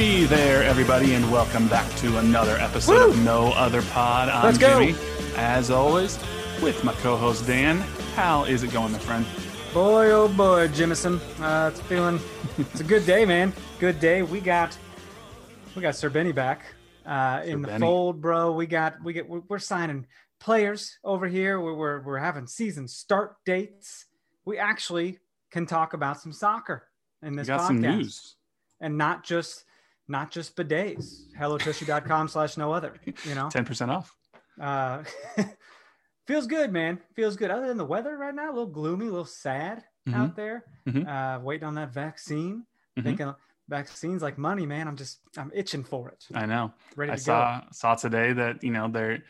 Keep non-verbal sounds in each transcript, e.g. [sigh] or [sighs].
Hey there, everybody, and welcome back to another episode Woo! of No Other Pod. I'm Let's go. Jimmy, as always, with my co-host Dan. How is it going, my friend? Boy, oh boy, Jimison. Uh, it's feeling. [laughs] It's a good day, man. Good day. We got, we got Sir Benny back uh, in the Benny. fold, bro. We got, we get, we're, we're signing players over here. We're, we're we're having season start dates. We actually can talk about some soccer in We this got podcast, some news. and not just not just bidets. HelloTushy.com slash no other. You know. Ten percent off. Uh, [laughs] feels good, man. Feels good. Other than the weather right now, a little gloomy, a little sad Mhm. out there. Mhm. Uh, waiting on that vaccine. Mhm. Thinking vaccines like money, man. I'm just I'm itching for it. I know. Ready I to saw saw today that you know they're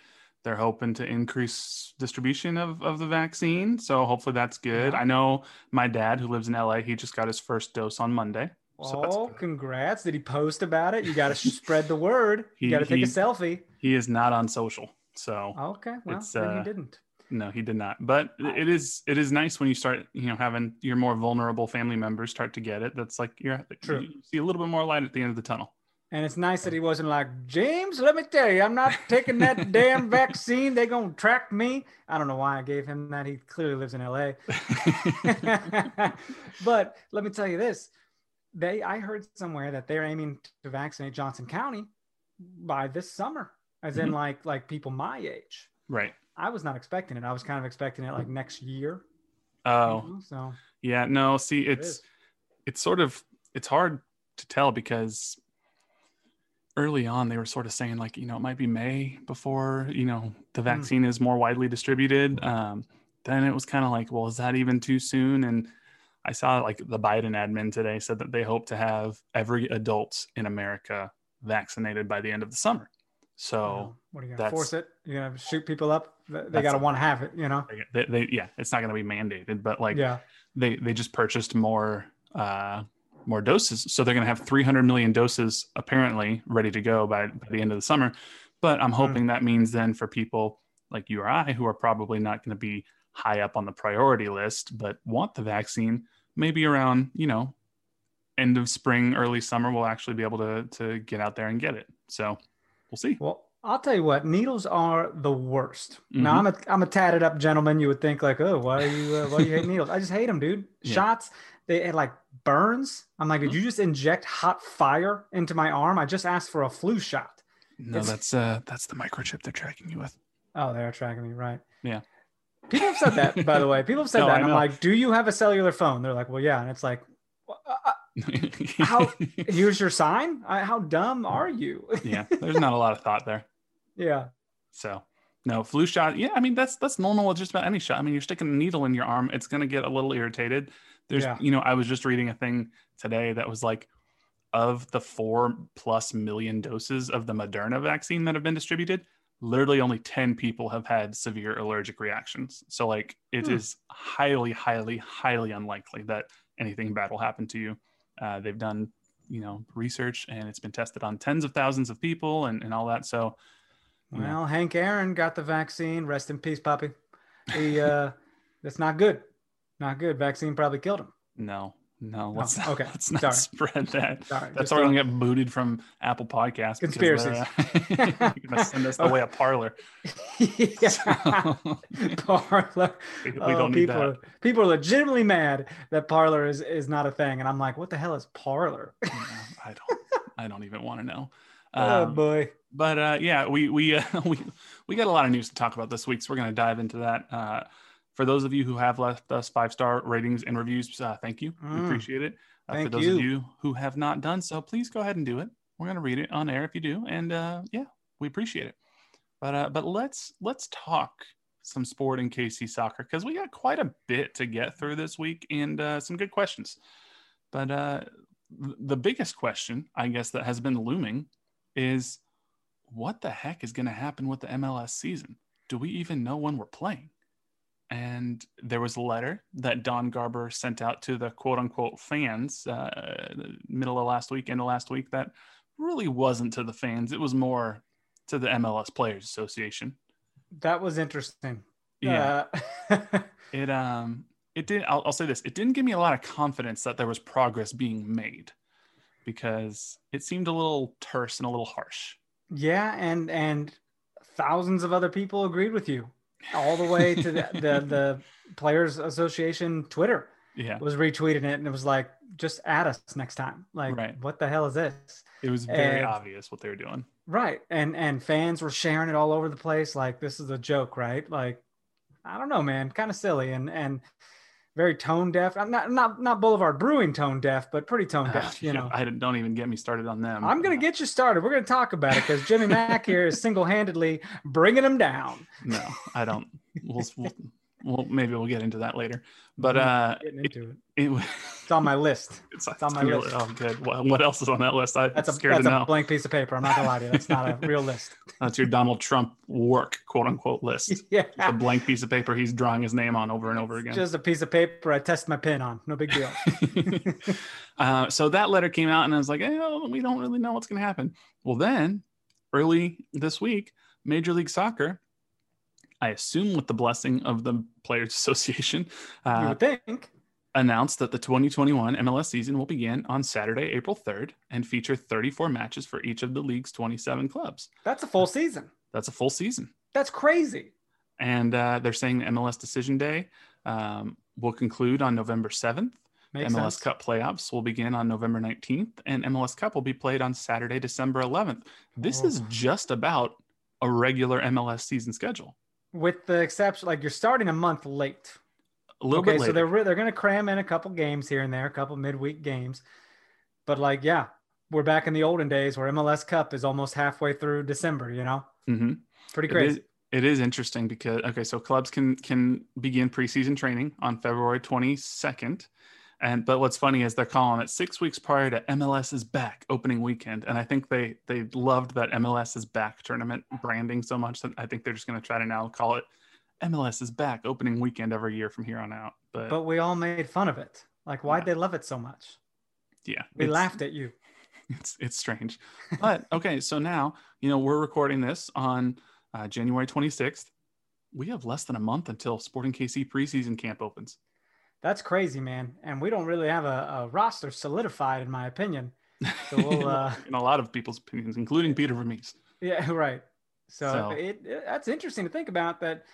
they're hoping to increase distribution of, of the vaccine. So hopefully that's good. Yeah. I know my dad who lives in LA, he just got his first dose on Monday. So oh, congrats! Did he post about it? You got to spread the word. [laughs] You got to take he- a selfie. He is not on social. So Okay, well It's, uh, he didn't. No, he did not. But it is it is nice when you start, you know, having your more vulnerable family members start to get it. That's like you're True. you see a little bit more light at the end of the tunnel. And it's nice that he wasn't like James. Let me tell you, I'm not taking that [laughs] damn vaccine. They're gonna track me. I don't know why I gave him that. He clearly lives in L.A. [laughs] but let me tell you this: they, I heard somewhere that they're aiming to vaccinate Johnson County by this summer, as in Mhm. like like people my age. Right. I was not expecting it. I was kind of expecting it like next year. you Oh, know, so yeah. No, see, it's is. it's sort of it's hard to tell because early on they were sort of saying like you know it might be May before you know the vaccine is more widely distributed. Um, then it was kind of like, well, is that even too soon? And I saw like the Biden admin today said that they hope to have every adult in America vaccinated by the end of the summer. So what are you gonna force it? You're gonna shoot people up? They gotta want to have it, you know? they, they, yeah, it's not going to be mandated, but like yeah. they they just purchased more uh more doses so they're going to have 300 million doses apparently ready to go by, by the end of the summer but i'm hoping that means then for people like you or i who are probably not going to be high up on the priority list but want the vaccine maybe around you know end of spring early summer we'll actually be able to to get out there and get it so we'll see Well, I'll tell you what, needles are the worst. Mm-hmm. Now I'm a I'm a tatted up gentleman. You would think like, oh, why are you uh, why do you hate needles? I just hate them, dude. Yeah. Shots, they had like burns. I'm like, did you just inject hot fire into my arm? I just asked for a flu shot. no It's- that's uh that's the microchip they're tracking you with Oh, they're tracking me, right? Yeah. People have said that, by the way. People have said [laughs] No, that. I'm like, do you have a cellular phone? They're like, well, yeah. And it's like, uh, uh, [laughs] how? here's your sign. I, how dumb are you? [laughs] yeah there's not a lot of thought there yeah. So no flu shot. Yeah, I mean that's that's normal with just about any shot. I mean you're sticking a needle in your arm, it's gonna get a little irritated. There's Yeah. you know, I was just reading a thing today that was like of the four plus million doses of the Moderna vaccine that have been distributed, literally only 10 people have had severe allergic reactions. So like it is Hmm. highly, highly, highly unlikely that anything bad will happen to you. Uh, they've done, you know, research and it's been tested on tens of thousands of people and, and all that. So you know, Well, Hank Aaron got the vaccine. Rest in peace, Poppy. He uh [laughs] that's not good. Not good. Vaccine probably killed him. No, no, let's Oh, not, okay. let's not Sorry. spread that. Sorry. That's just why we're don't- gonna get booted from Apple Podcasts. because Conspiracies. they're, [laughs] uh, you're gonna send us the way of Parler. [laughs] yeah. Parler. [laughs] we, we Oh, don't need people, that. Are, people are legitimately mad that Parler is, is not a thing. And I'm like, what the hell is Parler? I don't. I don't even want to know. oh, Um, boy. but uh, yeah, we we uh, we we got a lot of news to talk about this week, so we're going to dive into that. For those of you who have left us five star ratings and reviews, uh, thank you. We Mm. appreciate it. Uh, for those you. of you who have not done so, please go ahead and do it. We're going to read it on air if you do, and uh, yeah, we appreciate it. But uh, but let's let's talk some sport in KC soccer because we got quite a bit to get through this week and uh, some good questions. But uh, th- the biggest question, I guess, that has been looming is what the heck is going to happen with the MLS season? Do we even know when we're playing? And there was a letter that Don Garber sent out to the quote unquote fans uh, middle of last week, end of last week, that really wasn't to the fans. It was more to the MLS Players Association. That was interesting. Yeah. Uh, [laughs] It um it did I'll, I'll say this it didn't give me a lot of confidence that there was progress being made because it seemed a little terse and a little harsh. yeah. And, and thousands of other people agreed with you all the way to the, the, [laughs] the Players Association Twitter. Yeah. was retweeting it and it was like just add us next time like Right. what the hell is this It was very And- obvious what they were doing. right and and fans were sharing it all over the place like this is a joke right like i don't know man kind of silly and and very tone deaf i'm not not not boulevard brewing tone deaf but pretty tone [laughs] deaf you know I don't even get me started on them. i'm gonna get you started we're gonna talk about it because jimmy mack here is [laughs] single-handedly bringing them down no, I don't. We'll, we'll, we'll maybe we'll get into that later. But Mhm. uh, getting it, into it it, it's on my list [laughs] it's, It's on my list. Oh, good. What, what else is on that list? I'm that's a scared that's to a know. blank piece of paper i'm not gonna lie to you that's not a real list [laughs] That's your Donald Trump work, quote unquote, list. [laughs] yeah a blank piece of paper he's drawing his name on over and over again. Just a piece of paper I test my pen on. No big deal. uh, so that letter came out, and I was like, oh, we don't really know what's going to happen. Well, then early this week, Major League Soccer, I assume with the blessing of the Players [laughs] Association, you uh, would think. announced that the 2021 MLS season will begin on Saturday, April 3rd, and feature 34 matches for each of the league's 27 clubs. That's a full season. That's a full season. That's crazy. And uh, they're saying the MLS Decision Day um, will conclude on November 7th. Makes MLS sense. Cup playoffs will begin on November 19th, and MLS Cup will be played on Saturday, December 11th. This is Oh. just about a regular MLS season schedule. With the exception, like you're starting a month late. A little okay, bit so they're they're gonna cram in a couple games here and there, a couple midweek games. But like, yeah, we're back in the olden days where MLS Cup is almost halfway through December. You know, Mhm. pretty crazy. is, it is interesting because okay, so clubs can can begin preseason training on February 22nd. And but what's funny is they're calling it six weeks prior to MLS is back opening weekend. And I think they they loved that MLS is back tournament branding so much that I think they're just gonna try to now call it MLS is back opening weekend every year from here on out. But, But we all made fun of it. Like, why'd they love it so much? yeah, We laughed at you. [laughs] it's it's strange but okay so now you know we're recording this on uh, january 26th we have less than a month until sporting kc preseason camp opens That's crazy, man. And we don't really have a, a roster solidified, in my opinion. So we'll, [laughs] uh, in a lot of people's opinions including peter vermes Yeah, [laughs] right. So, So- It, it that's interesting to think about. That.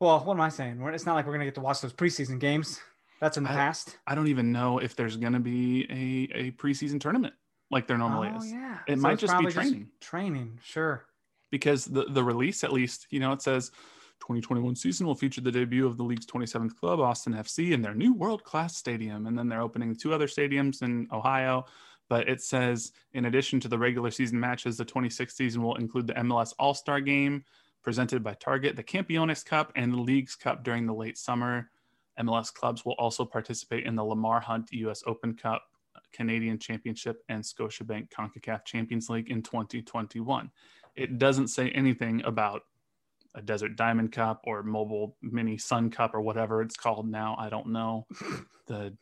Well, what am I saying? We're, it's not like we're gonna get to watch those preseason games. That's in the I- past. i don't even know if there's going to be a, a preseason tournament like there normally oh is yeah, It So might just be training. training, sure. because the, the release at least you know it says 2021 season will feature the debut of the league's 27th club austin fc in their new world-class stadium. And then they're opening two other stadiums in ohio. But it says in addition to the regular season matches the 26th season will include the mls all-star game presented by target the campeones cup and the league's cup during the late summer. Mls clubs will also participate in the lamar hunt us open cup canadian championship and scotiabank concacaf champions league in 2021 it doesn't say anything about a desert diamond cup or mobile mini sun cup or whatever it's called now i don't know [laughs] the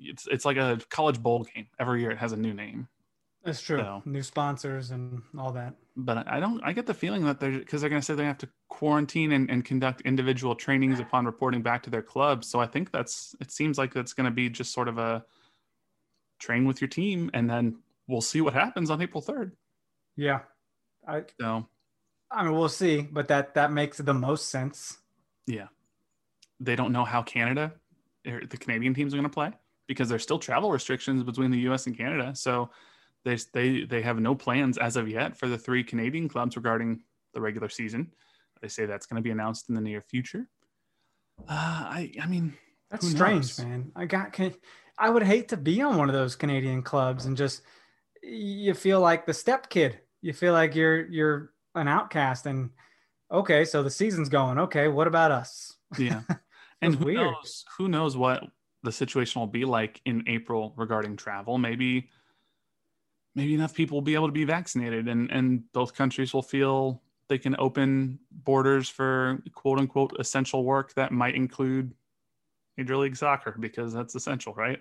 it's it's like a college bowl game every year it has a new name That's true. So, New sponsors and all that. But I don't. I get the feeling that they're because they're going to say they have to quarantine and, and conduct individual trainings upon reporting back to their club. So I think that's. It seems like that's going to be just sort of a train with your team, and then we'll see what happens on April third. Yeah, I. So. I mean, we'll see, but that that makes the most sense. Yeah, they don't know how Canada, er, the Canadian teams are going to play because there's still travel restrictions between the U.S. and Canada. So they they they have no plans as of yet for the three Canadian clubs regarding the regular season. They say that's going to be announced in the near future. Uh, I I mean that's strange, man. I got can, I would hate to be on one of those Canadian clubs and just you feel like the step kid. You feel like you're you're an outcast and okay, so the season's going. Okay, what about us? Yeah. [laughs] and who weird. knows who knows what the situation will be like in April regarding travel. Maybe maybe enough people will be able to be vaccinated and and both countries will feel they can open borders for quote unquote essential work that might include major league soccer because that's essential right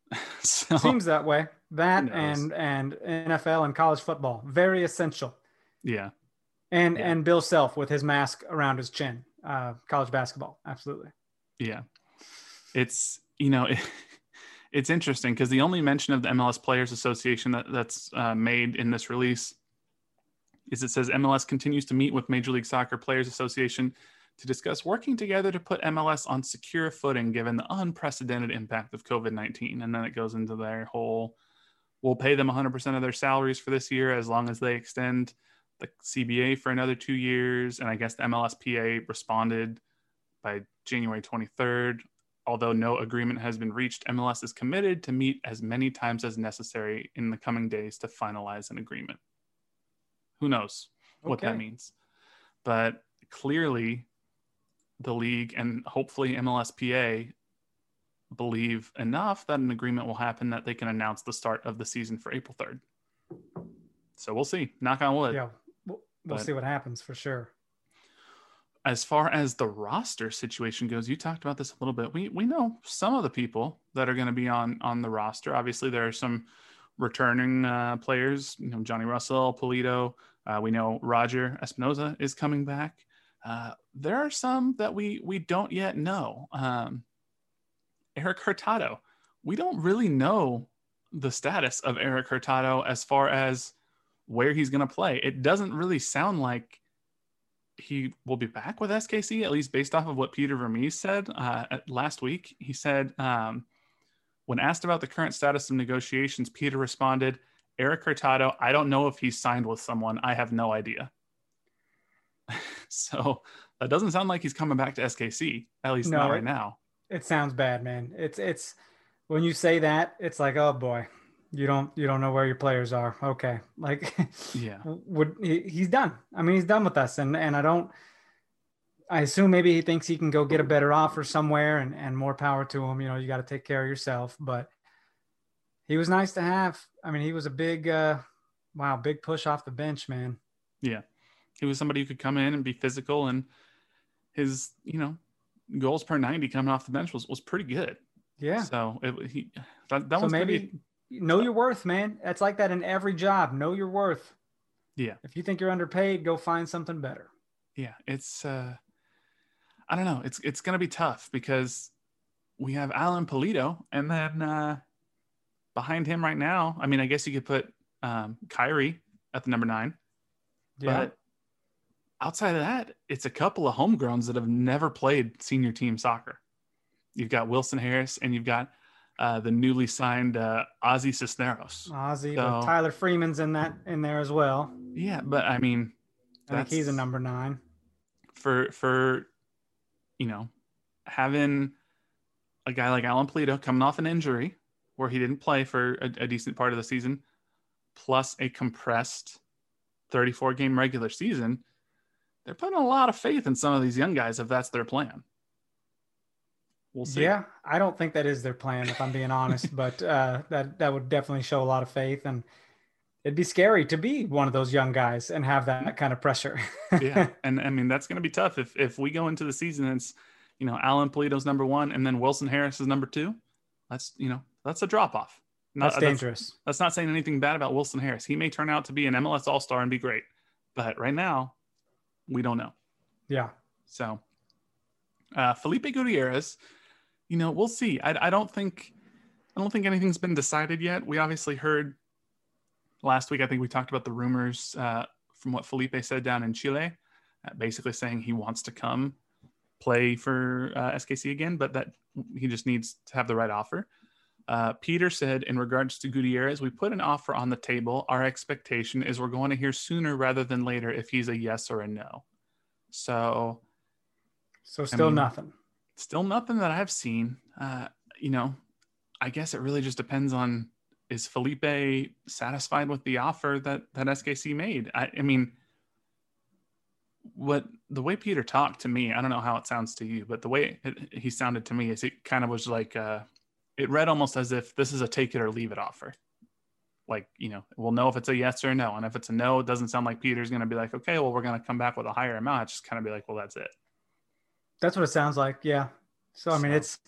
[laughs] so, seems that way that and and nfl and college football very essential yeah and yeah. and bill self with his mask around his chin uh college basketball absolutely yeah it's you know it, [laughs] it's interesting because the only mention of the MLS Players Association that, that's uh, made in this release is it says MLS continues to meet with Major League Soccer Players Association to discuss working together to put MLS on secure footing given the unprecedented impact of COVID 19. And then it goes into their whole we'll pay them 100% of their salaries for this year as long as they extend the CBA for another two years. And I guess the MLSPA responded by January 23rd although no agreement has been reached, MLS is committed to meet as many times as necessary in the coming days to finalize an agreement. Who knows okay. what that means? But clearly, the league and hopefully MLSPA believe enough that an agreement will happen that they can announce the start of the season for April 3rd. So we'll see. Knock on wood. Yeah, we'll, see what happens for sure as far as the roster situation goes, you talked about this a little bit. We we know some of the people that are going to be on on the roster. Obviously, there are some returning uh, players. You know, Johnny Russell, Pulido. Uh, we know Roger Espinoza is coming back. Uh, there are some that we we don't yet know. Um, Erik Hurtado. We don't really know the status of Erik Hurtado as far as where he's going to play. It doesn't really sound like he will be back with SKC, at least based off of what Peter Vermes said uh, last week. He said, um, when asked about the current status of negotiations, Peter responded, Erik Hurtado, I don't know if he's signed with someone. I have no idea. [laughs] so that doesn't sound like he's coming back to SKC, at least no, not right now. It sounds bad, man. It's, it's, when you say that, it's like, oh boy, you don't you don't know where your players are. Okay. Like yeah. [laughs] would he, he's done. I mean he's done with us. And and i don't i assume maybe he thinks he can go get a better offer somewhere and and more power to him. You know you got to take care of yourself. But he was nice to have. I mean he was a big uh wow big push off the bench man. Yeah. He was somebody who could come in and be physical and his you know goals per 90 coming off the bench was was pretty good. Yeah. So it, he that, that so was maybe pretty, know your worth, man. It's like that in every job. Know your worth. Yeah. If you think you're underpaid, go find something better. Yeah, it's uh I don't know. It's it's gonna be tough because we have Alan Pulido and then uh behind him right now, I mean, I guess you could put um Khiry at the number nine. Yeah. But outside of that, it's a couple of homegrowns that have never played senior team soccer. You've got Wilson Harris and you've got uh, the newly signed uh, Ozzy Cisneros. Ozzy, so, but Tyler Freeman's in that in there as well. Yeah, but I mean, I think he's a number nine. For for you know having a guy like Alan Pulido coming off an injury where he didn't play for a, a decent part of the season, plus a compressed 34 game regular season, they're putting a lot of faith in some of these young guys if that's their plan we'll see. Yeah, I don't think that is their plan, if I'm being honest. [laughs] But uh, that that would definitely show a lot of faith, and it'd be scary to be one of those young guys and have that kind of pressure. [laughs] yeah, and I mean that's going to be tough if if we go into the season and it's you know Alan Pulido's number one and then Wilson Harris is number two. That's you know that's a drop off. Not, that's dangerous. That's, that's not saying anything bad about Wilson Harris. He may turn out to be an MLS All Star and be great, but right now, we don't know. Yeah. So, uh, Felipe Gutierrez, you know, we'll see. I, I don't think, I don't think anything's been decided yet. We obviously heard last week. I think we talked about the rumors uh, from what Felipe said down in Chile, uh, basically saying he wants to come play for uh, SKC again, but that he just needs to have the right offer. Uh, Peter said, in regards to Gutierrez, we put an offer on the table. Our expectation is we're going to hear sooner rather than later if he's a yes or a no. So, so still I mean, nothing. Still nothing that I've seen. Uh, you know, I guess it really just depends on is Felipe satisfied with the offer that that SKC made? I, I mean, what the way Peter talked to me, I don't know how it sounds to you, but the way it, he sounded to me is it kind of was like uh, it read almost as if this is a take it or leave it offer. Like, you know, we'll know if it's a yes or a no. And if it's a no, it doesn't sound like Peter's going to be like, okay, well, we're going to come back with a higher amount. It's just kind of be like, well, that's it. That's what it sounds like. Yeah. So, I mean, so. it's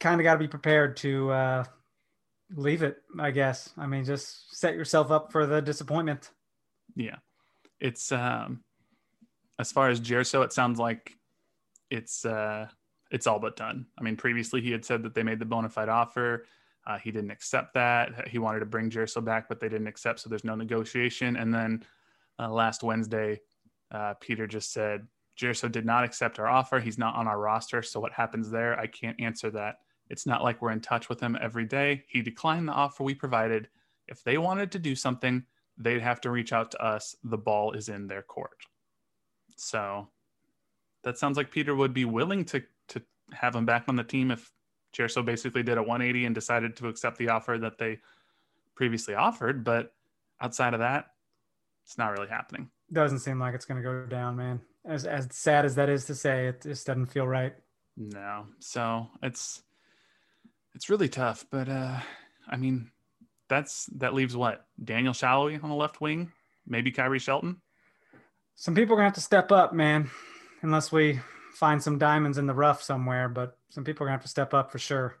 kind of got to be prepared to uh, leave it, I guess. I mean, just set yourself up for the disappointment. Yeah. It's, um, as far as Gerso, it sounds like it's, uh, it's all but done. I mean, previously he had said that they made the bona fide offer. Uh, he didn't accept that. He wanted to bring Gerso back, but they didn't accept. So there's no negotiation. And then uh, last Wednesday, uh, Peter just said, Gerso did not accept our offer. He's not on our roster. So what happens there? I can't answer that. It's not like we're in touch with him every day. He declined the offer we provided. If they wanted to do something, they'd have to reach out to us. The ball is in their court. So that sounds like Peter would be willing to to have him back on the team if Gerso basically did a 180 and decided to accept the offer that they previously offered. But outside of that, it's not really happening. Doesn't seem like it's going to go down, man. As as sad as that is to say, it just doesn't feel right. No, so it's it's really tough. But uh, I mean, that's that leaves what Daniel Salloi on the left wing, maybe Khiry Shelton. Some people are gonna have to step up, man. Unless we find some diamonds in the rough somewhere, but some people are gonna have to step up for sure.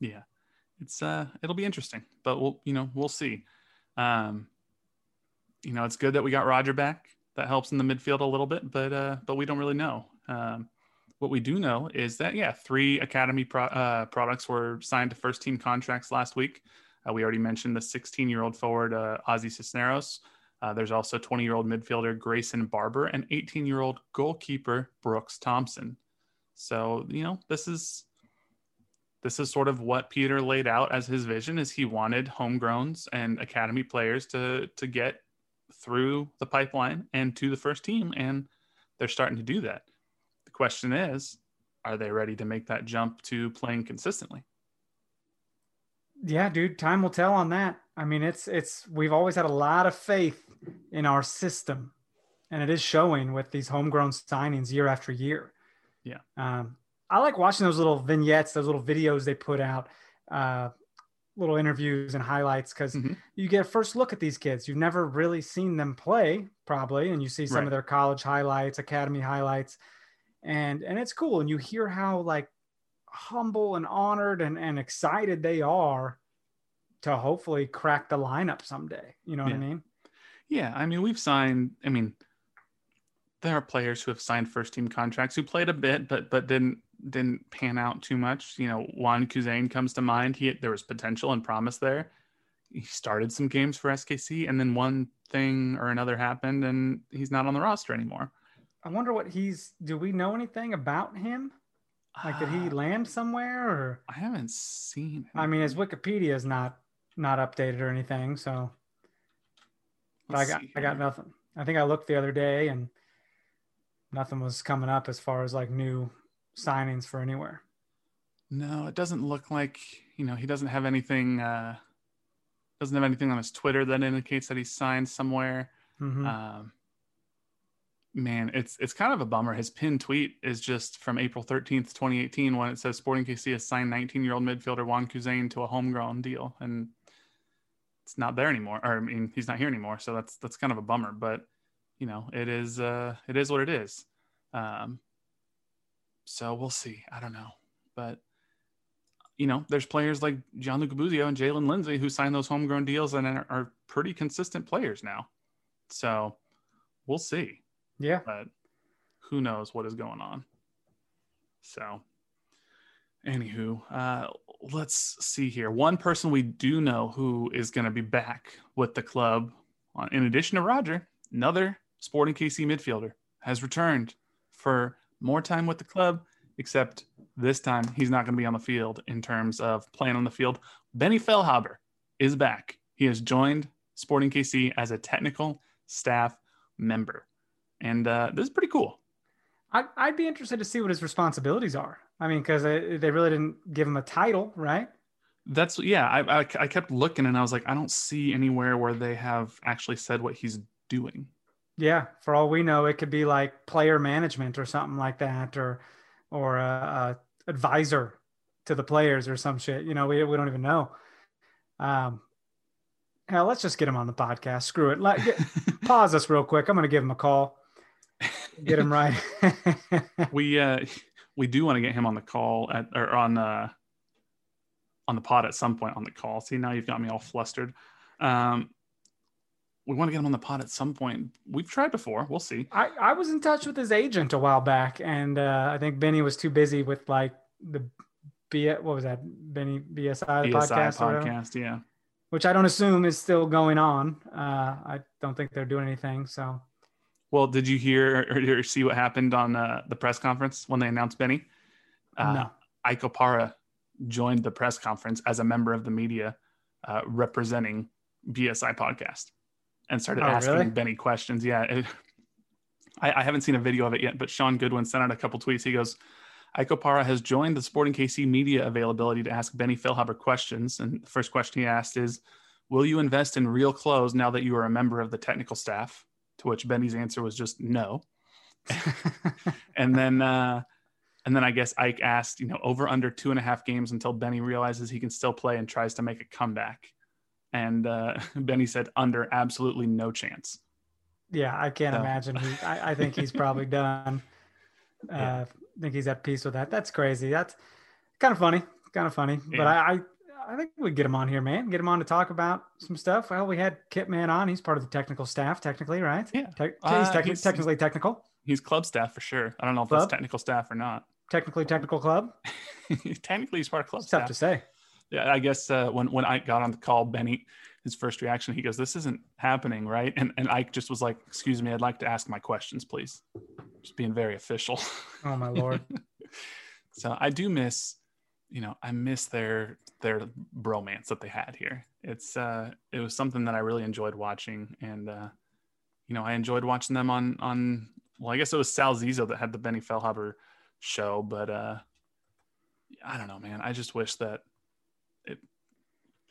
Yeah, it's uh, it'll be interesting, but we'll you know we'll see. Um, you know, it's good that we got Roger back. That helps in the midfield a little bit, but uh, but we don't really know. Um, what we do know is that yeah, three academy pro- uh, products were signed to first team contracts last week. Uh, we already mentioned the 16 year old forward uh, Ozzy Cisneros. Uh, there's also 20 year old midfielder Grayson Barber and 18 year old goalkeeper Brooks Thompson. So, you know, this is this is sort of what Peter laid out as his vision is he wanted homegrowns and academy players to to get through the pipeline and to the first team and they're starting to do that. The question is, are they ready to make that jump to playing consistently? Yeah, dude, time will tell on that. I mean, it's it's we've always had a lot of faith in our system, and it is showing with these homegrown signings year after year. Yeah. Um, I like watching those little vignettes, those little videos they put out, uh, little interviews and highlights because mm-hmm. you get a first look at these kids. You've never really seen them play, probably, and you see some right. of their college highlights, academy highlights, and and it's cool. And you hear how like humble and honored and, and excited they are to hopefully crack the lineup someday. You know what. I mean? Yeah. I mean, we've signed, I mean, there are players who have signed first team contracts who played a bit, but but didn't didn't pan out too much. You know, Wan Kuzain comes to mind. He there was potential and promise there. He started some games for SKC, and then one thing or another happened, and he's not on the roster anymore. I wonder what he's. Do we know anything about him? Like, did he uh, land somewhere? Or I haven't seen. Him. I mean, his Wikipedia is not not updated or anything, so. But I got I got nothing. I think I looked the other day and nothing was coming up as far as like new signings for anywhere. No, it doesn't look like you know he doesn't have anything. uh Doesn't have anything on his Twitter that indicates that he's signed somewhere. Mm-hmm. Um, man, it's it's kind of a bummer. His pinned tweet is just from April 13th, 2018, when it says Sporting KC has signed 19 year old midfielder Wan Kuzain to a homegrown deal. And it's not there anymore. Or I mean, he's not here anymore. So that's that's kind of a bummer. But you know, it is uh it is what it is. Um so we'll see. I don't know. But you know, there's players like Gianluca Busio and Jaylin Lindsey who signed those homegrown deals and are, are pretty consistent players now. So we'll see. Yeah. But who knows what is going on. So, anywho, uh, let's see here. One person we do know who is going to be back with the club, in addition to Roger, another Sporting KC midfielder has returned for more time with the club, except this time he's not going to be on the field in terms of playing on the field. Benny Feilhaber is back. He has joined Sporting KC as a technical staff member. And uh, this is pretty cool. I'd, I'd be interested to see what his responsibilities are. I mean, because they, they really didn't give him a title, right? That's yeah. I, I, I kept looking and I was like, I don't see anywhere where they have actually said what he's doing. Yeah, for all we know, it could be like player management or something like that, or or a, a advisor to the players or some shit. You know, we we don't even know. Um, hell, let's just get him on the podcast. Screw it. Let get, [laughs] pause us real quick. I'm gonna give him a call. Get him right. [laughs] we uh we do want to get him on the call at or on uh on the pod at some point on the call. See now you've got me all flustered. Um we want to get him on the pod at some point. We've tried before. We'll see. I, I was in touch with his agent a while back, and uh, I think Benny was too busy with like the B what was that Benny BSI BSI podcast, podcast, yeah. Which I don't assume is still going on. Uh, I don't think they're doing anything. So, well, did you hear or, or see what happened on uh, the press conference when they announced Benny? Uh, no. Ike Opara joined the press conference as a member of the media uh, representing BSI podcast and started oh, asking really? Benny questions. Yeah. It, [laughs] I, I, haven't seen a video of it yet, but Sean Goodwin sent out a couple tweets. He goes, Ike Opara has joined the Sporting KC media availability to ask Benny Feilhaber questions. And the first question he asked is, Will you invest in real clothes now that you are a member of the technical staff? To which Benny's answer was just no. [laughs] and then, uh, and then I guess Ike asked, you know, over under two and a half games until Benny realizes he can still play and tries to make a comeback. And uh, [laughs] Benny said, under absolutely no chance. Yeah, I can't So- imagine. He, I, I think he's probably [laughs] done. Uh, Yeah. I think he's at peace with that. That's crazy. That's kind of funny. Kind of funny. But I, I, I think we get him on here, man. Get him on to talk about some stuff. Well, we had Kit Man on. He's part of the technical staff, technically, right? Yeah. Te- Uh, he's, techni- he's- technically technical. He's club staff for sure. I don't know if Club? that's technical staff or not. Technically technical club. [laughs] Technically, he's part of club It's tough to say. Yeah, I guess uh, when when Ike got on the call, Benny, his first reaction, he goes, "This isn't happening, right?" And and Ike just was like, "Excuse me, I'd like to ask my questions, please." Just being very official. Oh my lord. [laughs] so I do miss, you know, I miss their their bromance that they had here. It's uh, it was something that I really enjoyed watching, and uh, you know, I enjoyed watching them on on. Well, I guess it was Sal Zizzo that had the Benny Feilhaber show, but uh, I don't know, man. I just wish that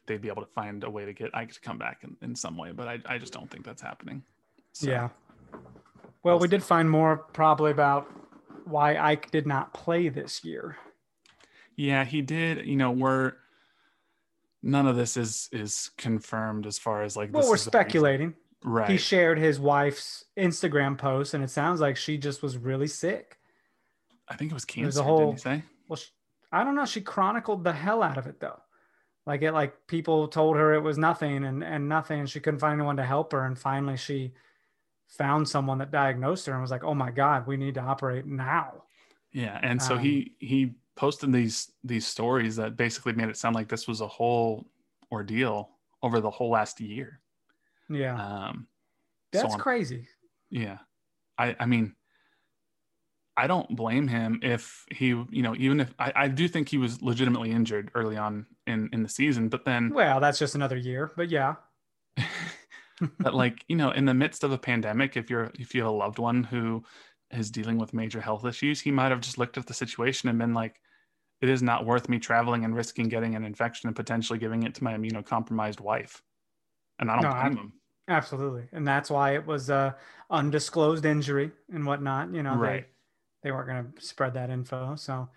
they'd be able to find a way to get Ike to come back in, in some way, but I, I just don't think that's happening. So, Yeah. Well, we did find more probably about why Ike did not play this year. Yeah, he did. You know, we're none of this is is confirmed as far as like. Well, we're speculating. right? He shared his wife's Instagram post, and it sounds like she just was really sick. I think it was was cancer. a whole- Didn't he say? Well, sh I don't know. She chronicled the hell out of it though. Like it, like people told her it was nothing and and nothing, and she couldn't find anyone to help her. And finally, she found someone that diagnosed her and was like, "Oh my God, we need to operate now." Yeah, and so Um, he he posted these these stories that basically made it sound like this was a whole ordeal over the whole last year. Yeah, Um, that's on- crazy. Yeah. I, I mean, I don't blame him if he, you know, even if I, I do think he was legitimately injured early on in, in the season, but then, Well, that's just another year, but yeah, [laughs] but like, you know, in the midst of a pandemic, if you're, if you have a loved one who is dealing with major health issues, he might have just looked at the situation and been like, it is not worth me traveling and risking getting an infection and potentially giving it to my immunocompromised wife. And I don't No, blame I- him. absolutely, and that's why it was a undisclosed injury and whatnot. You know, Right. they they weren't going to spread that info. So,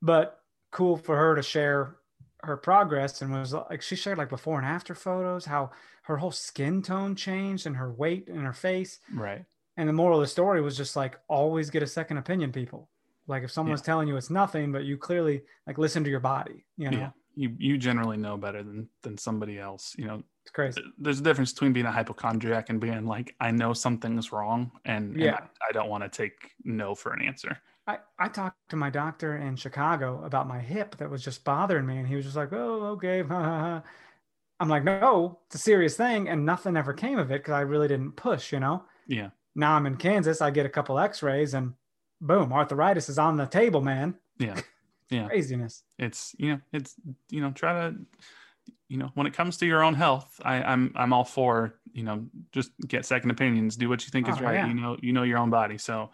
but cool for her to share her progress and was like she shared like before and after photos how her whole skin tone changed and her weight and her face Right. and the moral of the story was just like always get a second opinion people Like if someone's Yeah. telling you it's nothing, but you clearly like listen to your body, you know, Yeah. You you generally know better than than somebody else. You know, it's crazy. there's a difference between being a hypochondriac and being like, I know something's wrong and, and Yeah. I, I don't want to take no for an answer. I, I talked to my doctor in Chicago about my hip that was just bothering me, and he was just like, "Oh, okay." [laughs] ha, ha, ha." I'm like, "No, it's a serious thing," and nothing ever came of it because I really didn't push, you know. Yeah. Now I'm in Kansas. I get a couple X-rays, and boom, arthritis is on the table, man. Yeah. [laughs] Yeah. Craziness. It's, you know, it's, you know, try to, you know, when it comes to your own health, I, I'm, I'm all for, you know, just get second opinions, do what you think is Oh, right. yeah. You know, you know your own body. So,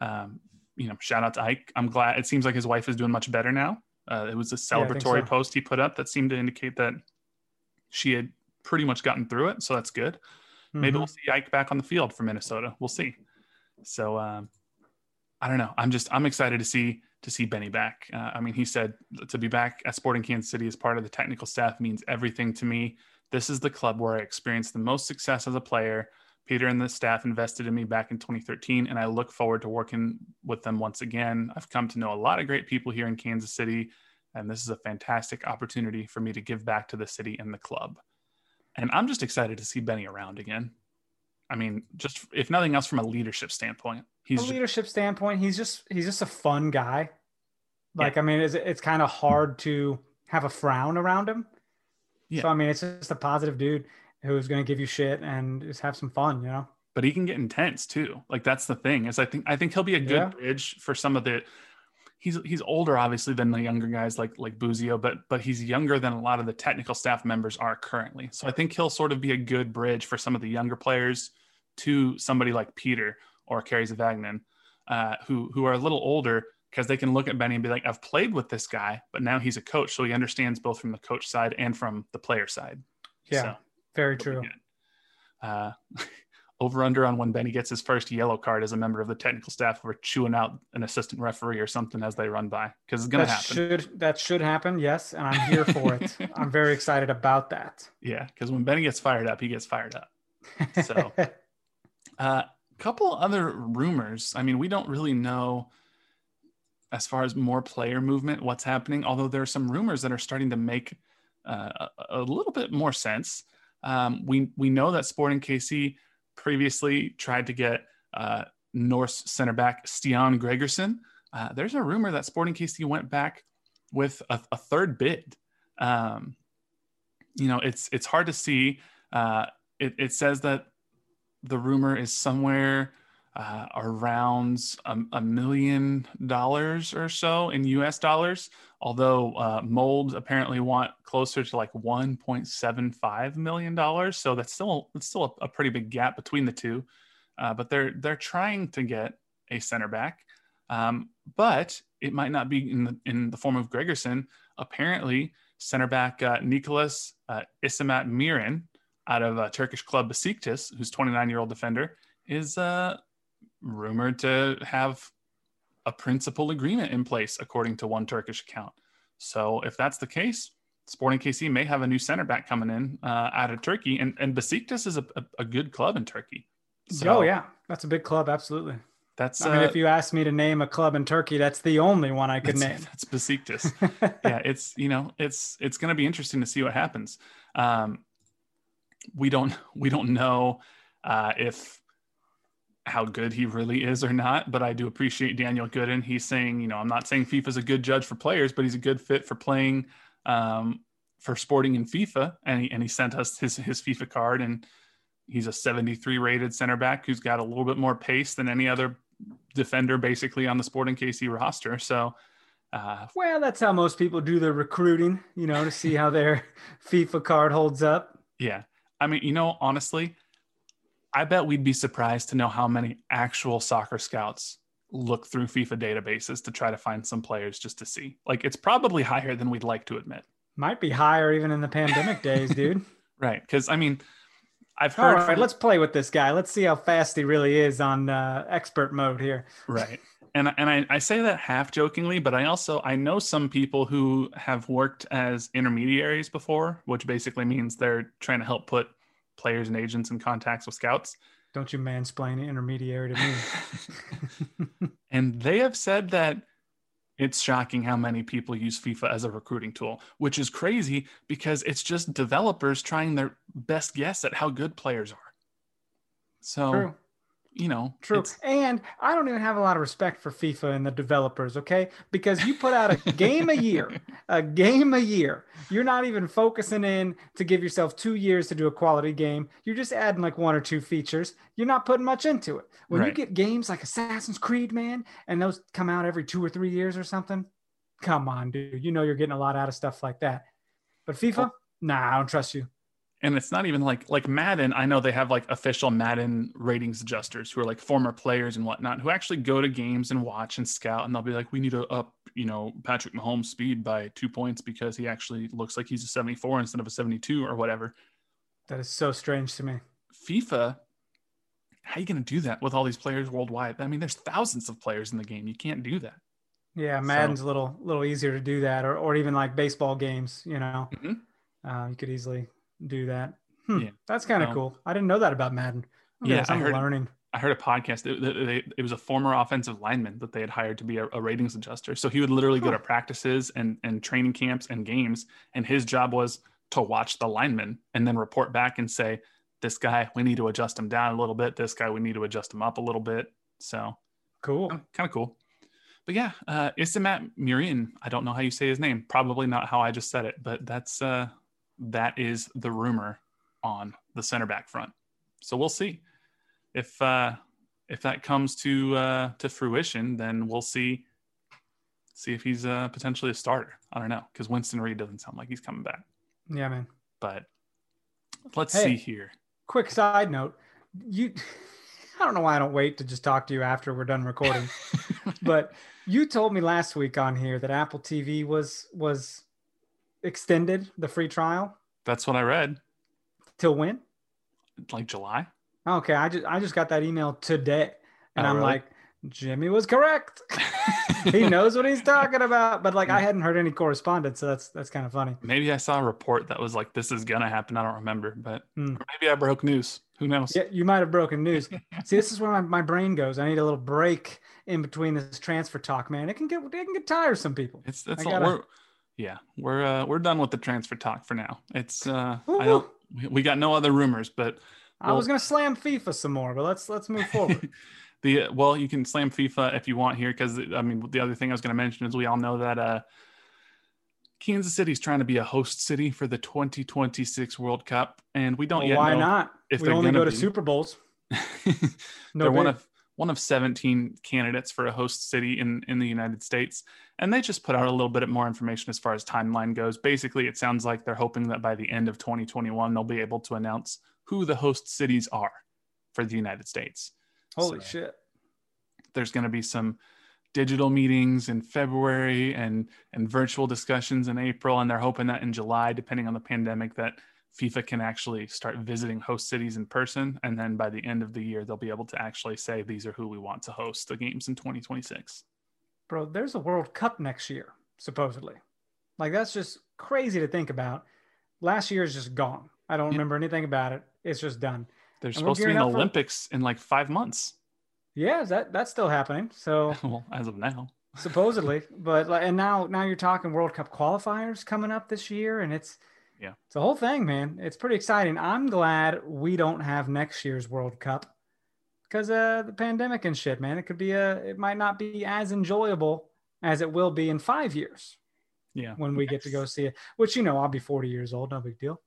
um, you know, shout out to Ike. I'm glad it seems like his wife is doing much better now. Uh, it was a Yeah, celebratory so. post he put up that seemed to indicate that she had pretty much gotten through it. So that's good. Maybe Mhm. we'll see Ike back on the field for Minnesota. We'll see. So um, I don't know. I'm just I'm excited to see to see Benny back. Uh, I mean, he said to be back at Sporting Kansas City as part of the technical staff means everything to me. This is the club where I experienced the most success as a player. Peter and the staff invested in me back in 2013, and I look forward to working with them once again. I've come to know a lot of great people here in Kansas City, and this is a fantastic opportunity for me to give back to the city and the club. And I'm just excited to see Benny around again. I mean, just if nothing else from a leadership standpoint, he's From a leadership standpoint, he's just he's just a fun guy. Like I mean, it's it's kind of hard to have a frown around him. Yeah. So I mean, it's just a positive dude who's going to give you shit and just have some fun, you know. but he can get intense too. Like that's the thing is I think I think he'll be a good Yeah. bridge for some of the. He's he's older obviously than the younger guys like like Busio, but but he's younger than a lot of the technical staff members are currently. So I think he'll sort of be a good bridge for some of the younger players to somebody like Peter or Kerry Zavagnin, uh, who who are a little older because they can look at Benny and be like, I've played with this guy, but now he's a coach, so he understands both from the coach side and from the player side. Yeah, So, very true. Uh, [laughs] over under on when Benny gets his first yellow card as a member of the technical staff for chewing out an assistant referee or something as they run by because it's gonna that happen. should that should happen, yes, and I'm here for it. [laughs] I'm very excited about that. Yeah, because when Benny gets fired up, he gets fired up. So- [laughs] uh, couple other rumors. I mean, we don't really know as far as more player movement what's happening. Although there are some rumors that are starting to make uh, a, little bit more sense. Um, we we know that Sporting KC previously tried to get uh, Norse center back Stian Gregersen. Uh, there's a rumor that Sporting KC went back with a, a third bid. Um, you know, it's it's hard to see. Uh, it, it says that the rumor is somewhere uh, around a, a million dollars or so in US dollars, although uh, Molde apparently want closer to like 1.75 million dollars. So that's still it's still a, a pretty big gap between the two. Uh, but they're they're trying to get a center back, um, but it might not be in the in the form of Gregersen. Apparently, center back uh, Nicholas uh, Isimat-Mirin out of uh, Turkish club Besiktas, who's 29 year old defender, is uh, rumored to have a principal agreement in place, according to one Turkish account. So if that's the case, Sporting KC may have a new center back coming in uh, out of Turkey, and and Besiktas is a, a, a good club in Turkey. So oh yeah, that's a big club, absolutely. that's I mean, uh, if you asked me to name a club in Turkey, that's the only one I could that's, name. that's Besiktas. [laughs] yeah, it's you know it's it's going to be interesting to see what happens. Um, we don't [laughs] we don't know uh, if how good he really is or not, but I do appreciate Daniel Gooden. He's saying you know I'm not saying FIFA's a good judge for players, but he's a good fit for playing um, for Sporting in FIFA, and he and he sent us his his FIFA card, and he's a 73 rated center back who's got a little bit more pace than any other defender basically on the Sporting KC roster. So. Uh, well, that's how most people do their recruiting, you know, to see how their [laughs] FIFA card holds up. Yeah. I mean, you know, honestly, I bet we'd be surprised to know how many actual soccer scouts look through FIFA databases to try to find some players just to see. Like, it's probably higher than we'd like to admit. Might be higher even in the pandemic [laughs] days, dude. Right. Because, I mean, I've All heard. right, from- let's play with this guy. Let's see how fast he really is on uh, expert mode here. right. And, and I, I say that half jokingly, but I also I know some people who have worked as intermediaries before, which basically means they're trying to help put players and agents and contacts with scouts. Don't you mansplain intermediary to me. [laughs] and they have said that it's shocking how many people use FIFA as a recruiting tool, which is crazy because it's just developers trying their best guess at how good players are. So, True. You know, true. And I don't even have a lot of respect for FIFA and the developers, okay? Because you put out a game a year, [laughs] a game a year. You're not even focusing in to give yourself two years to do a quality game. You're just adding like one or two features. You're not putting much into it. When right. you get games like Assassin's Creed, man, and those come out every two or three years or something, come on, dude. You know you're getting a lot out of stuff like that. But FIFA, well, nah, I don't trust you and it's not even like like Madden. I know they have like official Madden ratings adjusters who are like former players and whatnot who actually go to games and watch and scout, and they'll be like, "We need to up, you know, Patrick Mahomes' speed by two points because he actually looks like he's a 74 instead of a 72 or whatever." That is so strange to me. FIFA, how are you going to do that with all these players worldwide? I mean, there's thousands of players in the game. You can't do that. Yeah, Madden's so, a little little easier to do that, or or even like baseball games. You know, mm-hmm. uh, you could easily do that. Hmm, yeah, that's kind of um, cool. I didn't know that about Madden. Okay, yeah, I'm heard, learning. I heard a podcast. It, it, it, was a former offensive lineman that they had hired to be a, a ratings adjuster. So he would literally huh. go to practices and and training camps and games, and his job was to watch the lineman and then report back and say, "This guy, we need to adjust him down a little bit. This guy, we need to adjust him up a little bit." So cool, kind of cool. But yeah, uh, Isimat Mirin. I don't know how you say his name. Probably not how I just said it, but that's uh, that is the rumor on the center back front. So we'll see if uh, if that comes to uh, to fruition. Then we'll see see if he's uh, potentially a starter. I don't know because Winston Reid doesn't sound like he's coming back. Yeah, man. But let's hey, see here. Quick side note: you. [laughs] I don't know why I don't wait to just talk to you after we're done recording, [laughs] but you told me last week on here that Apple TV was was extended the free trial. That's what I read. Till when? Like July. Okay, I just I just got that email today, and oh, I'm really? like, Jimmy was correct. [laughs] he knows what he's talking about. But like, I hadn't heard any correspondence, so that's that's kind of funny. Maybe I saw a report that was like, "This is gonna happen." I don't remember, but hmm. maybe I broke news. Who knows? Yeah, you might have broken news. [laughs] See, this is where my, my brain goes. I need a little break in between this transfer talk, man. It can get it can get tiresome, people. It's that's gotta, all, yeah, we're uh, we're done with the transfer talk for now. It's uh, I don't we got no other rumors, but we'll... I was gonna slam FIFA some more, but let's let's move forward. [laughs] the well, you can slam FIFA if you want here because I mean the other thing I was gonna mention is we all know that uh, Kansas City's trying to be a host city for the 2026 World Cup, and we don't well, yet why not? If we only go to be. Super Bowls. [laughs] no they're big. one of one of 17 candidates for a host city in, in the United States. And they just put out a little bit more information as far as timeline goes. Basically, it sounds like they're hoping that by the end of 2021, they'll be able to announce who the host cities are for the United States. Holy so shit. There's going to be some digital meetings in February and and virtual discussions in April and they're hoping that in July depending on the pandemic that FIFA can actually start visiting host cities in person. And then by the end of the year, they'll be able to actually say, these are who we want to host the games in 2026. Bro, there's a World Cup next year, supposedly. Like, that's just crazy to think about. Last year is just gone. I don't yeah. remember anything about it. It's just done. There's supposed to be an Olympics for... in like five months. Yeah, that that's still happening. So, [laughs] well, as of now, supposedly, but and now now you're talking World Cup qualifiers coming up this year, and it's yeah. It's the whole thing, man. It's pretty exciting. I'm glad we don't have next year's World Cup because uh the pandemic and shit, man. It could be a it might not be as enjoyable as it will be in five years. Yeah. When we get to go see it. Which you know, I'll be 40 years old, no big deal.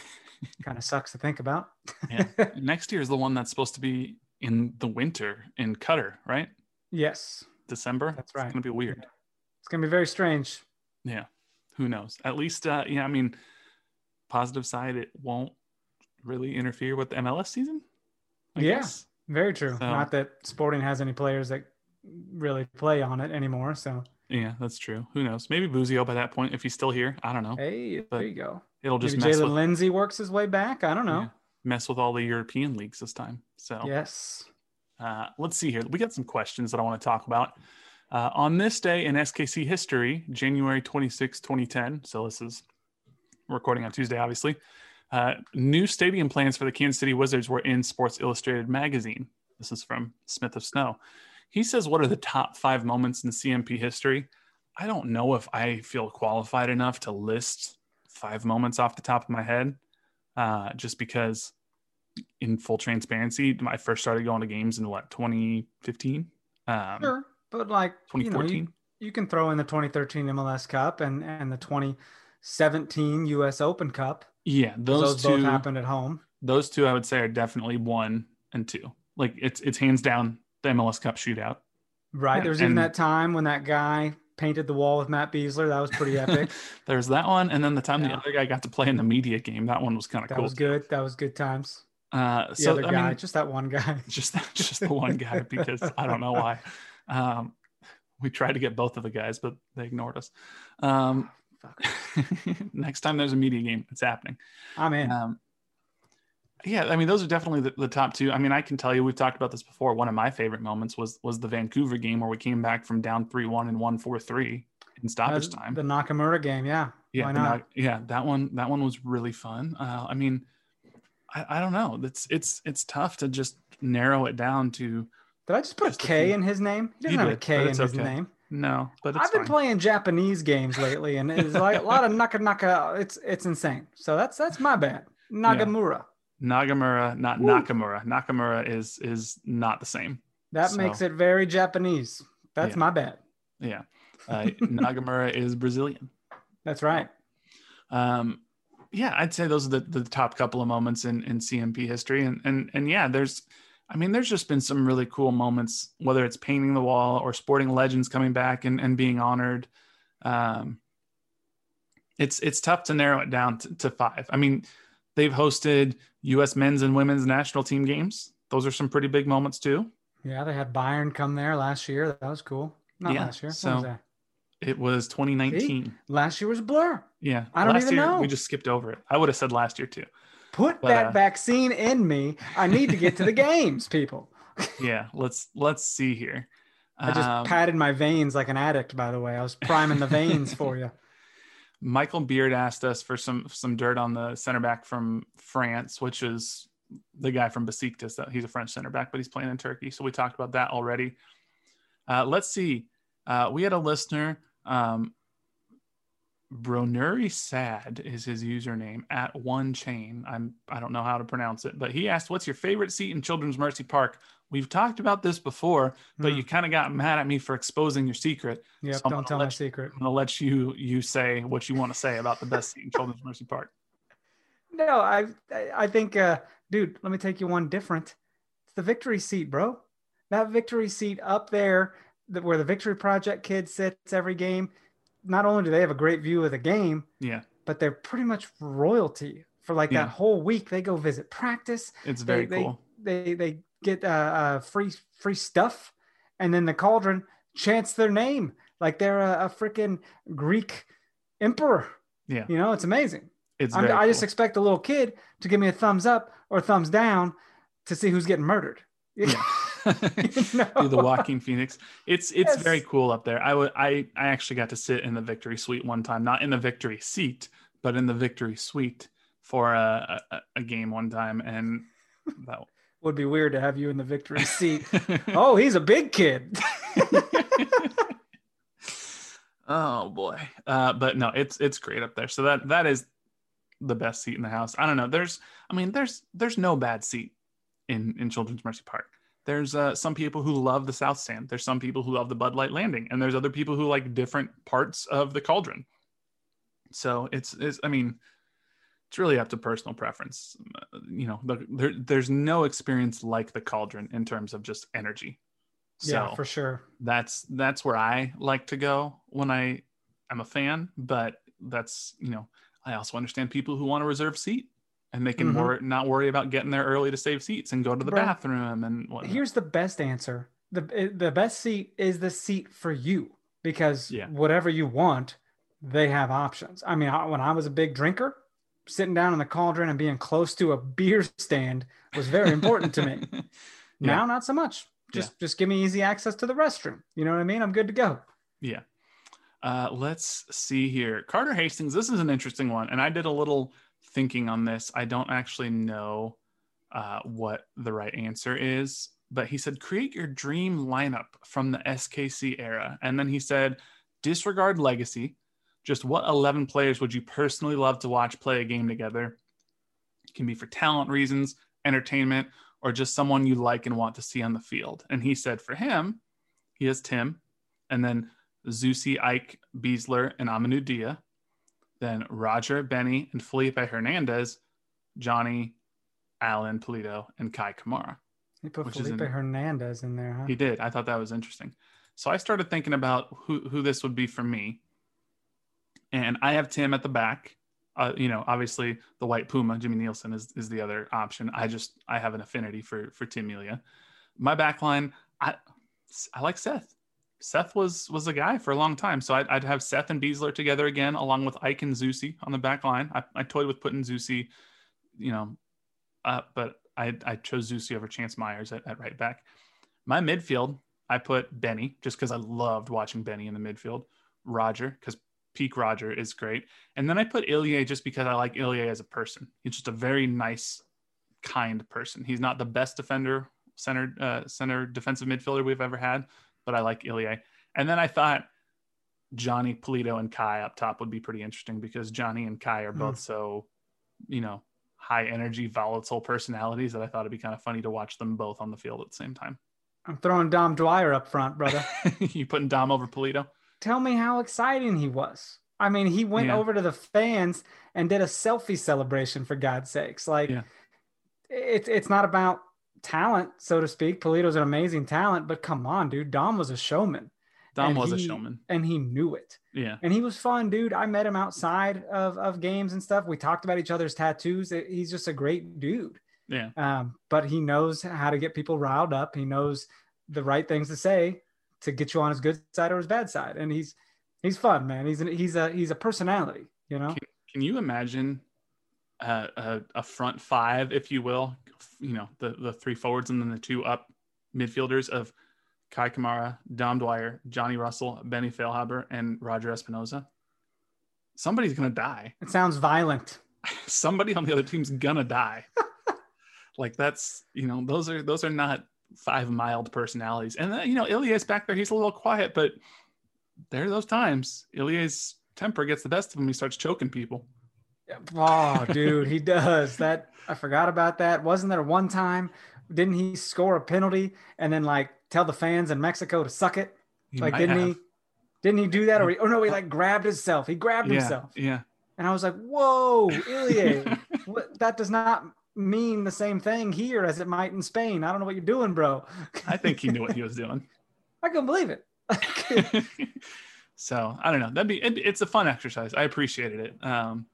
[laughs] kind of sucks to think about. yeah. [laughs] Next year is the one that's supposed to be in the winter in Qatar, right? Yes. December. That's right. It's gonna be weird. It's gonna be very strange. Yeah. Who knows? At least uh yeah, I mean positive side, it won't really interfere with the MLS season. I yeah, guess. very true. So, Not that Sporting has any players that really play on it anymore. So yeah, that's true. Who knows? Maybe Busio by that point, if he's still here, I don't know. Hey, but there you go. It'll just Maybe Jaylin Lindsey works his way back. I don't know. Yeah, mess with all the European leagues this time. So yes. Uh, let's see here. We got some questions that I want to talk about. Uh, on this day in SKC history, January 26, 2010. So this is recording on Tuesday, obviously. Uh, new stadium plans for the Kansas City Wizards were in Sports Illustrated magazine. This is from Smith of Snow. He says, What are the top five moments in CMP history? I don't know if I feel qualified enough to list five moments off the top of my head, uh, just because, in full transparency, I first started going to games in what, 2015? Um, Sure, but like you know, 2014? you, you can throw in the 2013 MLS Cup and and the 2017 U.S. Open Cup. Yeah, those, Those, two. both happened at home. those two I would say are definitely one and two. Like it's it's hands down the MLS Cup shootout. Right. Yeah, There was even and- that time when that guy painted the wall with Matt Besler. That was pretty epic. [laughs] There's that one, and then the time the other guy got to play in the media game. That one was kind of cool. that was good. That was good times. Uh, The so other I guy, mean, just that one guy. [laughs] just that, just the one guy because I don't know why. [laughs] Um, we tried to get both of the guys, but they ignored us. Um, Fuck. [laughs] next time there's a media game, it's happening. I'm in. Um, yeah, I mean, those are definitely the, the top two. I mean, I can tell you, we've talked about this before. One of my favorite moments was was the Vancouver game where we came back from down three one and one four three in stoppage Uh, time. The Nakamura game. Yeah. yeah, Why not? yeah, that one that one was really fun. Uh, I mean, I, I don't know. It's it's it's tough to just narrow it down to Did I just put Just a a K in his name? He doesn't have a did, K but in his okay. name. No, but it's I've been fine. playing Japanese games lately, and it's like a lot of [laughs] naka naka. It's it's insane. So that's that's my bad. Nagamura. Nagamura, not Woo. Nakamura. Nakamura is is not the same. That So- makes it very Japanese. That's Yeah. my bad. Yeah, uh, Nagamura [laughs] is Brazilian. That's right. um yeah i'd say those are the, the top couple of moments in in cmp history and and and yeah there's i mean there's just been some really cool moments whether it's painting the wall or sporting legends coming back and, and being honored um it's it's tough to narrow it down to, to five i mean they've hosted us men's and women's national team games those are some pretty big moments too Yeah, they had Bayern come there last year. That was cool. Not Yeah, last year. so- was it was 2019 Last year was a blur. yeah I don't last even year know. we just skipped over it i would have said last year too Put But, that uh, vaccine in me. I need to get to the [laughs] games, people. yeah let's let's see here I just Um, patted my veins like an addict, by the way. I was priming the veins for you. [laughs] Michael Beard asked us for some some dirt on the center back from France, which is the guy from Besiktas. He's a French center back, but he's playing in Turkey. So we talked about that already. Uh, let's see. Uh, we had a listener. Um, Bronuri Sad is his username at one chain. I'm I don't know how to pronounce it, but he asked, "What's your favorite seat in Children's Mercy Park?" We've talked about this before, but Hmm. you kind of got mad at me for exposing your secret. Yeah, So don't tell my you- secret. I'm gonna let you you say what you want to say about the best seat in Children's Mercy Park. No, I I- think, uh, dude, let me take you one different. It's the victory seat, bro. That victory seat up there, that where the Victory Project kid sits every game. Not only do they have a great view of the game, Yeah, but they're pretty much royalty for like Yeah. that whole week. They go visit practice. it's very they, cool. They they get uh, uh, free free stuff, and then the cauldron chants their name like they're a, a freaking Greek emperor. Yeah, You know, it's amazing. it's very I just expect a little kid to give me a thumbs up or thumbs down to see who's getting murdered. Yeah. [laughs] know? [laughs] [laughs] Do the Joaquin Phoenix. It's it's Yes. very cool up there. I would I I actually got to sit in the Victory Suite one time, not in the Victory seat, but in the Victory Suite for a a, a game one time, and that. [laughs] Would be weird to have you in the victory seat. oh, he's a big kid. oh boy uh but no it's it's great up there so that that is the best seat in the house i don't know there's i mean there's there's no bad seat in in children's mercy park there's uh, some people who love the south stand there's some people who love the bud light landing and there's other people who like different parts of the cauldron so it's it's i mean it's really up to personal preference you know the, there, there's no experience like the cauldron in terms of just energy so yeah, for sure. that's that's where I like to go when I I'm a fan. But that's you know I also understand people who want to reserve seat and they can Mhm. wor- not worry about getting there early to save seats and go to the Bro, bathroom and whatnot. Here's the best answer. The the best seat is the seat for you because Yeah. whatever you want, they have options. I mean, I, when I was a big drinker, sitting down in the cauldron and being close to a beer stand was very important to me. [laughs] Yeah. Now, not so much. Just just give me easy access to the restroom. You know what I mean? I'm good to go. Yeah. Uh, let's see here. Carter Hastings, this is an interesting one. And I did a little thinking on this. I don't actually know uh, what the right answer is, but he said, create your dream lineup from the SKC era. And then he said, disregard legacy. Just what 11 players would you personally love to watch play a game together? It can be for talent reasons, entertainment, or just someone you like and want to see on the field. And he said for him, he has Tim, and then Zusi, Ike, Besler, and Amadou Dia. Then Roger, Benny, and Felipe Hernandez, Johnny, Alan, Pulido, and Kei Kamara. He put Felipe Hernandez in there, huh? He did. I thought that was interesting. So I started thinking about who, who this would be for me. And I have Tim at the back. Uh, you know, obviously the white Puma, Jimmy Nielsen is, is the other option. I just I have an affinity for for Tim Melia. My back line, I I like Seth. Seth was was a guy for a long time. So I'd, I'd have Seth and Besler together again, along with Ike and Zusi on the back line. I, I toyed with putting Zusi, you know, up, but I, I chose Zusi over Chance Myers at, at right back. My midfield, I put Benny just because I loved watching Benny in the midfield. Roger, because peak Roger is great. And then I put Ilie just because I like Ilie as a person. He's just a very nice, kind person. He's not the best defender, center, uh, center defensive midfielder we've ever had, but I like Ilie. And then I thought Johnny Pulido and Kei up top would be pretty interesting because Johnny and Kei are both mm. so, you know, high energy, volatile personalities that I thought it'd be kind of funny to watch them both on the field at the same time. I'm throwing Dom Dwyer up front, brother. [laughs] you putting Dom over Pulido? Tell me how exciting he was. I mean, he went yeah. over to the fans and did a selfie celebration for God's sakes. Like, yeah. it's it's not about talent, so to speak. Pulido's an amazing talent, but come on, dude. Dom was a showman. Dom was he, a showman. And he knew it. Yeah. And he was fun, dude. I met him outside of, of games and stuff. We talked about each other's tattoos. He's just a great dude. Yeah. Um, but he knows how to get people riled up. He knows the right things to say to get you on his good side or his bad side. And he's he's fun, man. He's an, he's a he's a personality, you know. Can, can you imagine a, a, a front five, if you will, you know, the the three forwards and then the two up midfielders of Kei Kamara, Dom Dwyer, Johnny Russell, Benny Feilhaber, and Roger Espinoza. Somebody's gonna die. It sounds violent. [laughs] Somebody on the other team's gonna die. [laughs] like that's you know those are those are not five mild personalities. And then, you know Ilie's back there. He's a little quiet, but there are those times Ilie's temper gets the best of him. He starts choking people. Oh, dude, he does that. I forgot about that. Wasn't there one time? Didn't he score a penalty and then like tell the fans in Mexico to suck it? He like, didn't have. he? Didn't he do that? Or, he, or no, he like grabbed himself. He grabbed yeah, himself. Yeah. And I was like, whoa, Ilie, [laughs] that does not mean the same thing here as it might in Spain. I don't know what you're doing, bro. I think he knew what he [laughs] was doing. I couldn't believe it. [laughs] so I don't know. That'd be, it, it's a fun exercise. I appreciated it. Um,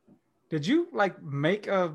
did you like make a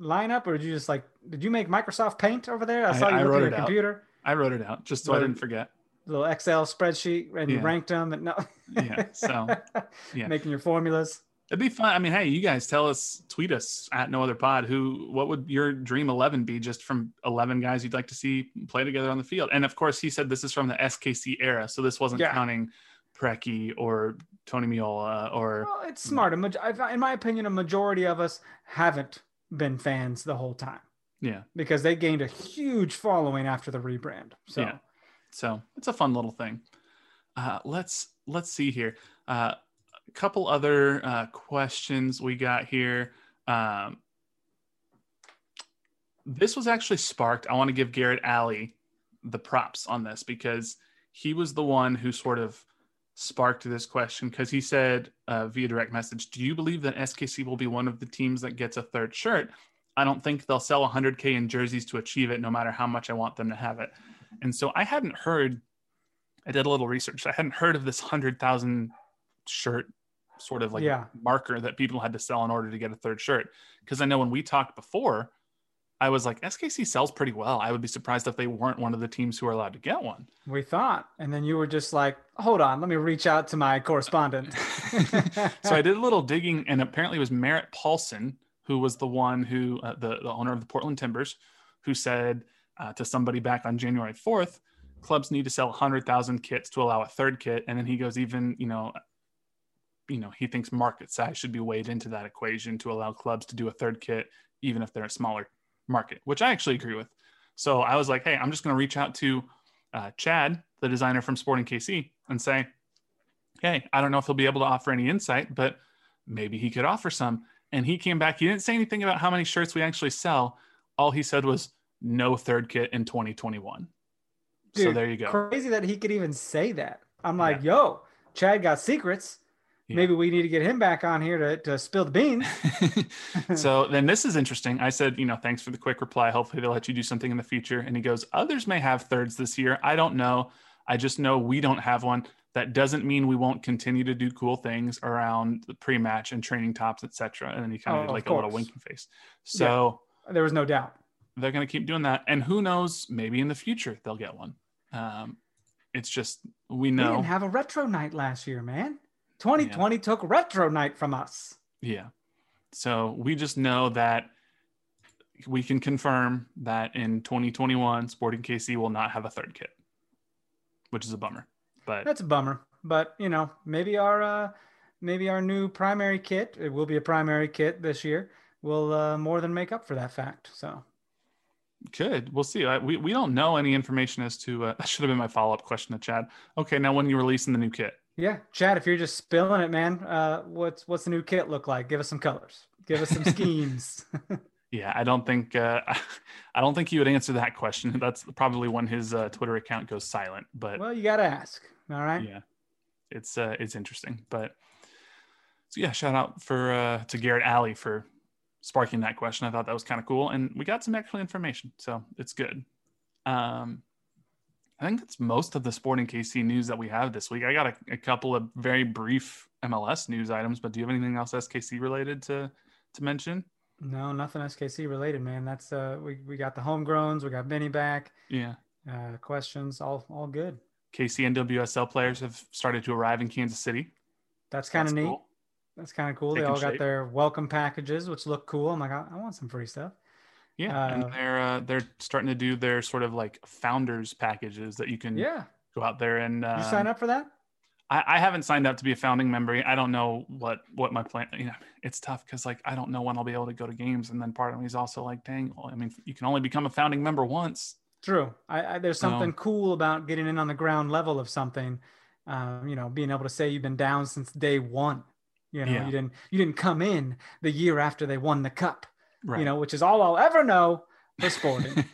lineup or did you just like, did you make Microsoft Paint over there? I saw I, you look at your computer. I wrote it out just so I didn't forget. Little Excel spreadsheet, and yeah. you ranked them, and no. yeah. So, [laughs] yeah, making your formulas. It'd be fun. I mean, hey, you guys tell us, tweet us at no other pod. Who, what would your dream eleven be? Just from eleven guys you'd like to see play together on the field. And of course, he said this is from the SKC era, so this wasn't yeah. counting Preki or Tony Meola or. Well, it's smart. In my opinion, a majority of us haven't been fans the whole time. Yeah. Because they gained a huge following after the rebrand. So yeah. So it's a fun little thing. Uh, let's let's see here. Uh, a couple other uh, questions we got here. Um, this was actually sparked. I want to give Garrett Alley the props on this because he was the one who sort of sparked this question because he said uh, via direct message, "Do you believe that SKC will be one of the teams that gets a third shirt?" I don't think they'll sell 100K in jerseys to achieve it, no matter how much I want them to have it. And so I hadn't heard, I did a little research. I hadn't heard of this 100,000 shirt sort of like yeah. marker that people had to sell in order to get a third shirt. Because I know when we talked before, I was like, SKC sells pretty well. I would be surprised if they weren't one of the teams who are allowed to get one. We thought. And then you were just like, hold on, let me reach out to my correspondent. [laughs] so I did a little digging, and apparently it was Merritt Paulson who was the one who, uh, the, the owner of the Portland Timbers, who said uh, to somebody back on January 4th, clubs need to sell 100,000 kits to allow a third kit. And then he goes, even, you know, you know, he thinks market size should be weighed into that equation to allow clubs to do a third kit, even if they're a smaller market, which I actually agree with. So I was like, hey, I'm just going to reach out to uh, Chad, the designer from Sporting KC, and say, hey, I don't know if he'll be able to offer any insight, but maybe he could offer some. And he came back. He didn't say anything about how many shirts we actually sell. All he said was no third kit in 2021. Dude, so there you go. Crazy that he could even say that. I'm like, yeah. yo, Chad got secrets. Yeah. Maybe we need to get him back on here to, to spill the beans. [laughs] so then this is interesting. I said, you know, thanks for the quick reply. Hopefully they'll let you do something in the future. And he goes, others may have thirds this year. I don't know. I just know we don't have one. That doesn't mean we won't continue to do cool things around the pre-match and training tops, etc. And then he kind of oh, did like a little winking face. So yeah, there was no doubt they're going to keep doing that. And who knows, maybe in the future they'll get one. Um, it's just we know we didn't have a retro night last year, man. 2020 yeah. took retro night from us. Yeah. So we just know that we can confirm that in 2021, Sporting KC will not have a third kit, which is a bummer. But that's a bummer. But you know, maybe our uh, maybe our new primary kit, it will be a primary kit this year, will uh, more than make up for that fact. So Good. We'll see. we, we don't know any information as to uh, [laughs] that should have been my follow up question to Chad. Okay, now when you releasing the new kit? Yeah, Chad, if you're just spilling it, man, uh, what's what's the new kit look like? Give us some colors. Give us some [laughs] schemes. [laughs] yeah, I don't think uh, [laughs] I don't think he would answer that question. That's probably when his uh, Twitter account goes silent. But well, you got to ask. All right. Yeah, it's uh, it's interesting, but so yeah, shout out for uh, to Garrett Alley for sparking that question. I thought that was kind of cool, and we got some extra information, so it's good. Um, I think that's most of the Sporting KC news that we have this week. I got a, a, couple of very brief MLS news items, but do you have anything else SKC related to to mention? No, nothing SKC related, man. That's uh, we we got the homegrowns, we got Benny back. Yeah. Uh, questions, all all good. KC NWSL players have started to arrive in Kansas City. That's kind of neat. Cool. That's kind of cool. they all shape. got their welcome packages, which look cool. I'm like, I, I want some free stuff. Yeah, uh, and they're uh, they're starting to do their sort of like founders packages that you can yeah go out there and uh, you sign up for that. I, I haven't signed up to be a founding member. I don't know what what my plan. You know, it's tough because like I don't know when I'll be able to go to games, and then part of me is also like, dang. Well, I mean, you can only become a founding member once. True. I, I there's something so, cool about getting in on the ground level of something. Um, you know, being able to say you've been down since day one. You know, yeah. you didn't you didn't come in the year after they won the cup. Right. You know, which is all I'll ever know for sporting.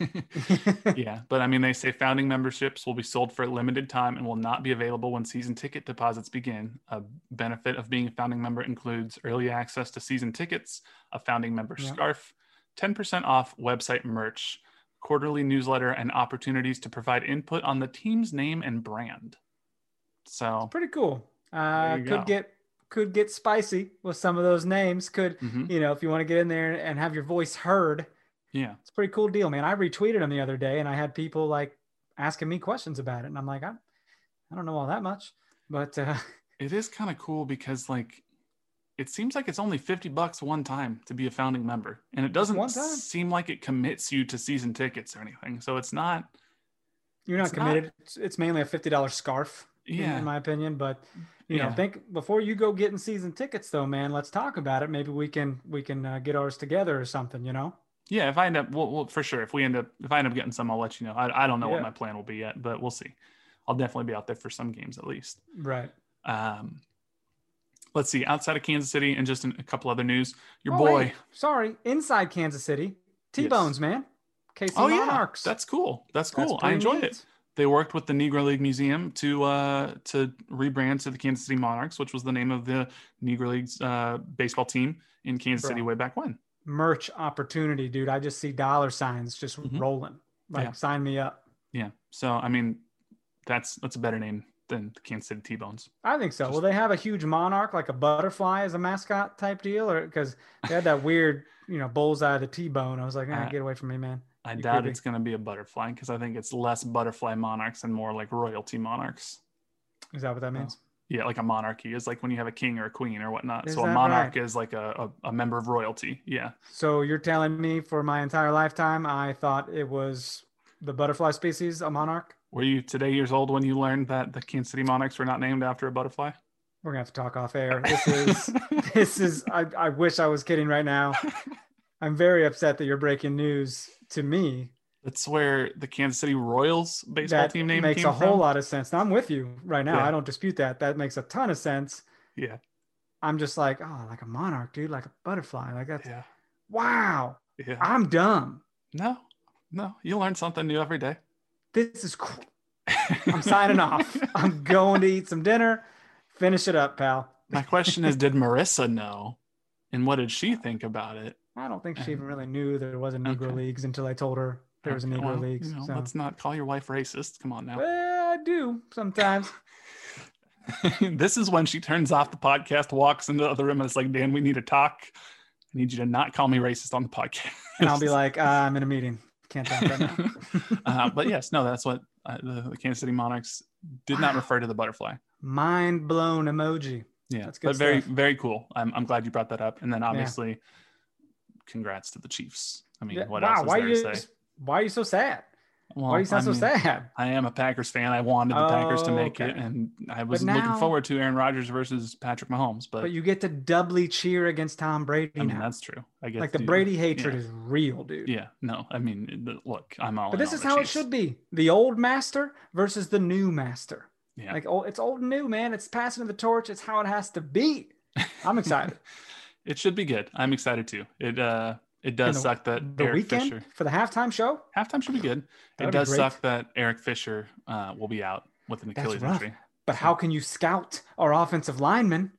[laughs] yeah, but I mean, they say founding memberships will be sold for a limited time and will not be available when season ticket deposits begin. A benefit of being a founding member includes early access to season tickets, a founding member yeah. scarf, 10% off website merch, quarterly newsletter, and opportunities to provide input on the team's name and brand. So it's pretty cool. Uh, could go. get could get spicy with some of those names. Could mm-hmm. you know if you want to get in there and have your voice heard? Yeah, it's a pretty cool deal, man. I retweeted them the other day, and I had people like asking me questions about it, and I'm like, I, I don't know all that much, but uh, [laughs] it is kind of cool because like it seems like it's only 50 bucks one time to be a founding member and it doesn't seem like it commits you to season tickets or anything so it's not you're not committed not, it's, it's mainly a $50 scarf yeah in my opinion but you yeah. know think before you go getting season tickets though man let's talk about it. Maybe we can we can uh, get ours together or something you know? Yeah if i end up well, well, for sure. If we end up if i end up getting some i'll let you know. I, I don't know yeah. what my plan will be yet but we'll see. I'll definitely be out there for some games at least. Right. Um let's see outside of kansas city and just a couple other news your oh, boy sorry inside kansas city t-bones yes. man. KC oh Monarchs. yeah that's cool. That's cool. That's i enjoyed neat. it they worked with the Negro League Museum to uh, to rebrand to the Kansas City Monarchs, which was the name of the Negro League's uh, baseball team in Kansas Bro. City way back when. Merch opportunity, dude. I just see dollar signs just mm-hmm. rolling. Like, yeah. sign me up. Yeah. So, I mean, that's that's a better name than the Kansas City T-Bones. I think so. Just, Will they have a huge monarch, like a butterfly, as a mascot type deal, or because they had that weird, you know, bullseye of the T-bone? I was like, eh, get away from me, man. I you doubt it's going to be a butterfly because I think it's less butterfly monarchs and more like royalty monarchs. Is that what that oh. means? yeah, like a monarchy is like when you have a king or a queen or whatnot. Is so a monarch right? is like a, a, a, member of royalty. Yeah. So you're telling me for my entire lifetime, I thought it was the butterfly species, a monarch? Were you today years old when you learned that the Kansas City Monarchs were not named after a butterfly? We're gonna have to talk off air. [laughs] This is this is. I, I wish I was kidding right now. [laughs] I'm very upset that you're breaking news to me. That's where the Kansas City Royals baseball That team name makes a whole from. lot of sense. Now I'm with you right now. Yeah. I don't dispute that. That makes a ton of sense. Yeah, I'm just like, oh, like a monarch, dude, like a butterfly. Like that's yeah, wow. yeah. I'm dumb. No, no, you learn something new every day. This is cool. I'm signing off. [laughs] I'm going to eat some dinner. Finish it up, pal. My question is, did [laughs] Marissa know, and what did she think about it? I don't think she even really knew there was a Negro Okay. Leagues until I told her there was a Negro well, Leagues. You know, so. let's not call your wife racist. Come on now. Well, I do sometimes. [laughs] [laughs] this is when she turns off the podcast, walks into the other room, and it's like, Dan, we need to talk. I need you to not call me racist on the podcast. and I'll be like, uh, I'm in a meeting. Can't talk right now. [laughs] uh, but yes, no, that's what uh, the, the Kansas City Monarchs did not [sighs] refer to the butterfly. Mind blown emoji. Yeah, That's good but very, stuff. very cool. I'm, I'm glad you brought that up. And then obviously, congrats to the Chiefs. I mean, Yeah, what wow, else is why there you to say? why are you so sad? Well, why are you sound I so sad? I am a Packers fan. I wanted the Packers to Oh, make it, and I was now- looking forward to Aaron Rodgers versus Patrick Mahomes. But, But you get to doubly cheer against Tom Brady I mean, now. that's true. I guess Like the Brady hatred is real, dude. Yeah, no, I mean, look, I'm all. But this is how Chiefs. it should be. The old master versus the new master. Yeah. Like oh, it's old and new, man. It's passing of the torch. It's how it has to be. I'm [laughs] excited. It should be good. I'm excited too. It uh, it does the- suck that the Eric weekend Fisher for the halftime show. halftime should be good. That'd it does suck that Eric Fisher uh, will be out with an Achilles injury. But how can you scout our offensive linemen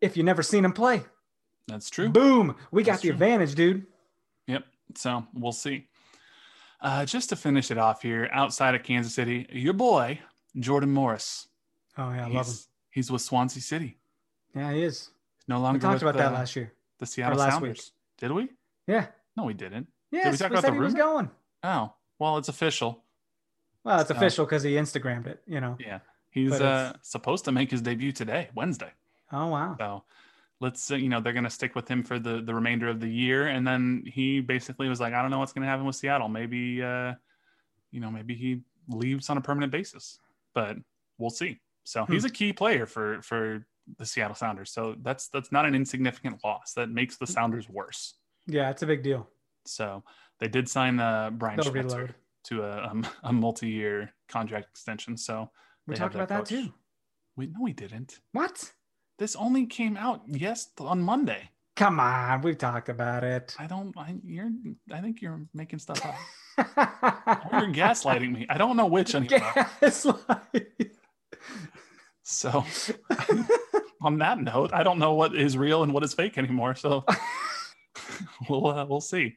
if you never seen him play? That's true. Boom, we got the true. advantage, dude. Yep. So we'll see. Uh, just to finish it off here, outside of Kansas City, your boy Jordan Morris. Oh yeah, I he's, love him. He's with Swansea City. Yeah, he is. No longer We talked about that last year. The Seattle last Sounders. week. Did we? Yeah. No, we didn't. Yes, we, talk about said the he rumor? going. Oh, well, it's official. Well, it's So- official because he Instagrammed it. You know. Yeah, he's uh, supposed to make his debut today, Wednesday. Oh wow. So let's uh, you know they're going to stick with him for the the remainder of the year, and then he basically was like, I don't know what's going to happen with Seattle. Maybe uh, you know maybe he leaves on a permanent basis, but we'll see. So Hmm. he's a key player for for the Seattle Sounders. So that's that's not an insignificant loss. That makes the Sounders worse. Yeah, it's a big deal. So they did sign uh, Brian Schmetzer to a, um, a multi-year contract extension. So We talked about that too. We no, we didn't. What? This only came out yes on Monday. Come on, we've talked about it. I don't. I, you're. I think you're making stuff up. [laughs] You're gaslighting me. I don't know which anymore. Gaslight. So, [laughs] on that note, I don't know what is real and what is fake anymore. So, [laughs] we'll uh, we'll see.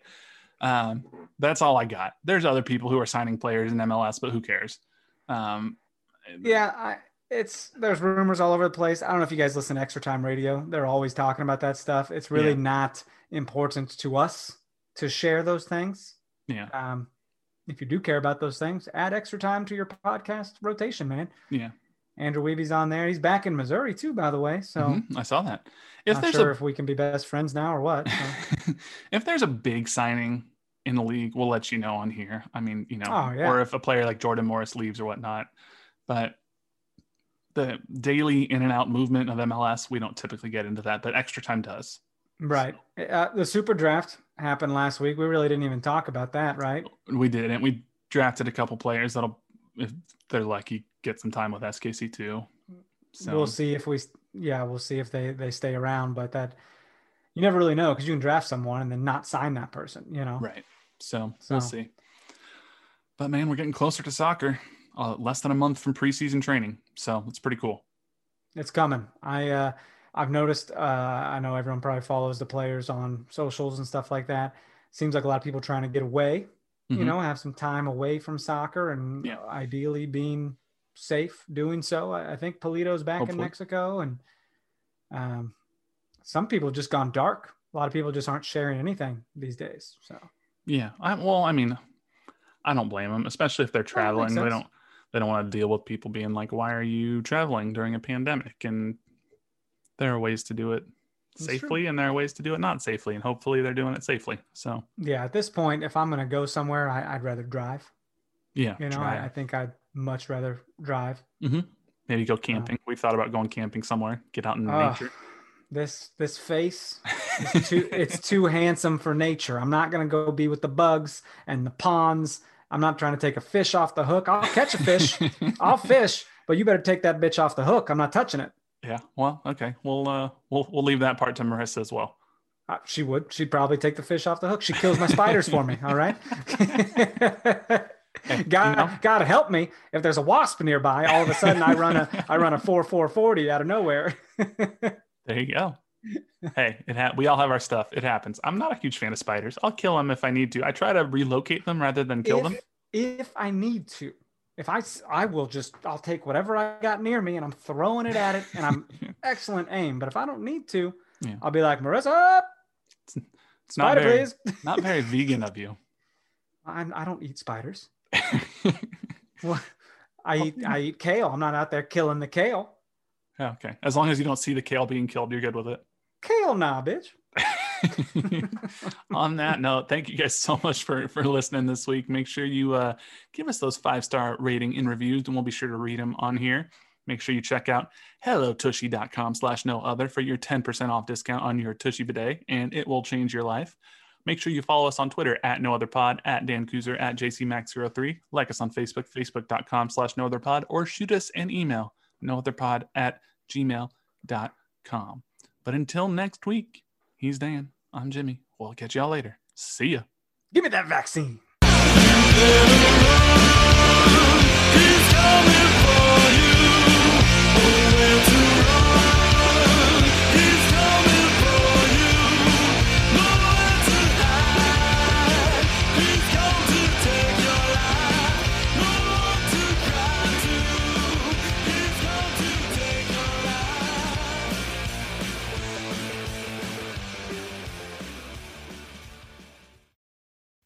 Um, that's all I got. There's other people who are signing players in MLS, but who cares? Um, yeah, I, it's there's rumors all over the place. I don't know if you guys listen to Extra Time Radio. They're always talking about that stuff. It's really Yeah. not important to us to share those things. yeah, Um, if you do care about those things, add extra time to your podcast rotation, man. yeah. Andrew Wiebe's on there. He's back in Missouri too, by the way. So Mhm, I saw that. If not there's sure a if we can be best friends now or what. so. [laughs] if there's a big signing in the league, we'll let you know on here. I mean, you know, Oh, yeah. or if a player like Jordan Morris leaves or whatnot. But the daily in and out movement of MLS, we don't typically get into that, but extra time does. Right. Uh, the super draft happened last week. We really didn't even talk about that, right? We did, and we drafted a couple players that'll, if they're lucky, get some time with SKC too. So We'll see if we, yeah, we'll see if they they stay around. But that you never really know because you can draft someone and then not sign that person. You know. right. So, So- we'll see. But man, we're getting closer to soccer. Uh, less than a month from preseason training, so it's pretty cool. It's coming. I uh I've noticed uh I know everyone probably follows the players on socials and stuff like that. Seems like a lot of people trying to get away, you Mhm. know, have some time away from soccer and Yeah. ideally being safe doing so. I, I think Pulido's back in Mexico and um some people just gone dark. A lot of people just aren't sharing anything these days. So Yeah. I, well, I mean, I don't blame them, especially if they're traveling. They don't. They don't want to deal with people being like, "Why are you traveling during a pandemic?" And there are ways to do it That's true. safely, and there are ways to do it not safely. And hopefully, they're doing it safely. So yeah, at this point, if I'm gonna go somewhere, I, I'd rather drive. yeah, You know, I, I think I'd much rather drive. yeah, Maybe go camping. We've thought about going camping somewhere. Get out in Uh, nature. This this face, [laughs] it's too, it's too handsome for nature. I'm not gonna go be with the bugs and the ponds. I'm not trying to take a fish off the hook. I'll catch a fish. [laughs] I'll fish, but you better take that bitch off the hook. I'm not touching it. Yeah. Well, okay. We'll uh we'll we'll leave that part to Marissa as well. Uh, she would. She'd probably take the fish off the hook. She kills my spiders for me. All right. [laughs] God, know? God help me if there's a wasp nearby. All of a sudden, I run a I run a four four forty out of nowhere. [laughs] There you go. hey, it ha- we all have our stuff. It happens. I'm not a huge fan of spiders. I'll kill them if I need to. I try to relocate them rather than kill if, them. if I need to. If I, I will just I'll take whatever I got near me and I'm throwing it at it and I'm [laughs] excellent aim. But if I don't need to, Yeah. I'll be like Marissa, It's not spider, very, please. [laughs] not very vegan of you. I'm, I don't eat spiders. [laughs] What? I eat oh. I eat kale. I'm not out there killing the kale. Yeah, okay. As long as you don't see the kale being killed, you're good with it. Kale nah, bitch. [laughs] on that note thank you guys so much for for listening this week. Make sure you uh give us those five star rating and reviews and we'll be sure to read them on here. Make sure you check out hellotushy.com slash no other for your 10% off discount on your tushy bidet and it will change your life. Make sure you follow us on twitter at no other pod at dan Kuzer, at jcmax03 like us on facebook facebook.com slash no other pod or shoot us an email no other pod at gmail.com but until next week He's Dan. I'm Jimmy. We'll catch y'all later. See ya. Give me that vaccine.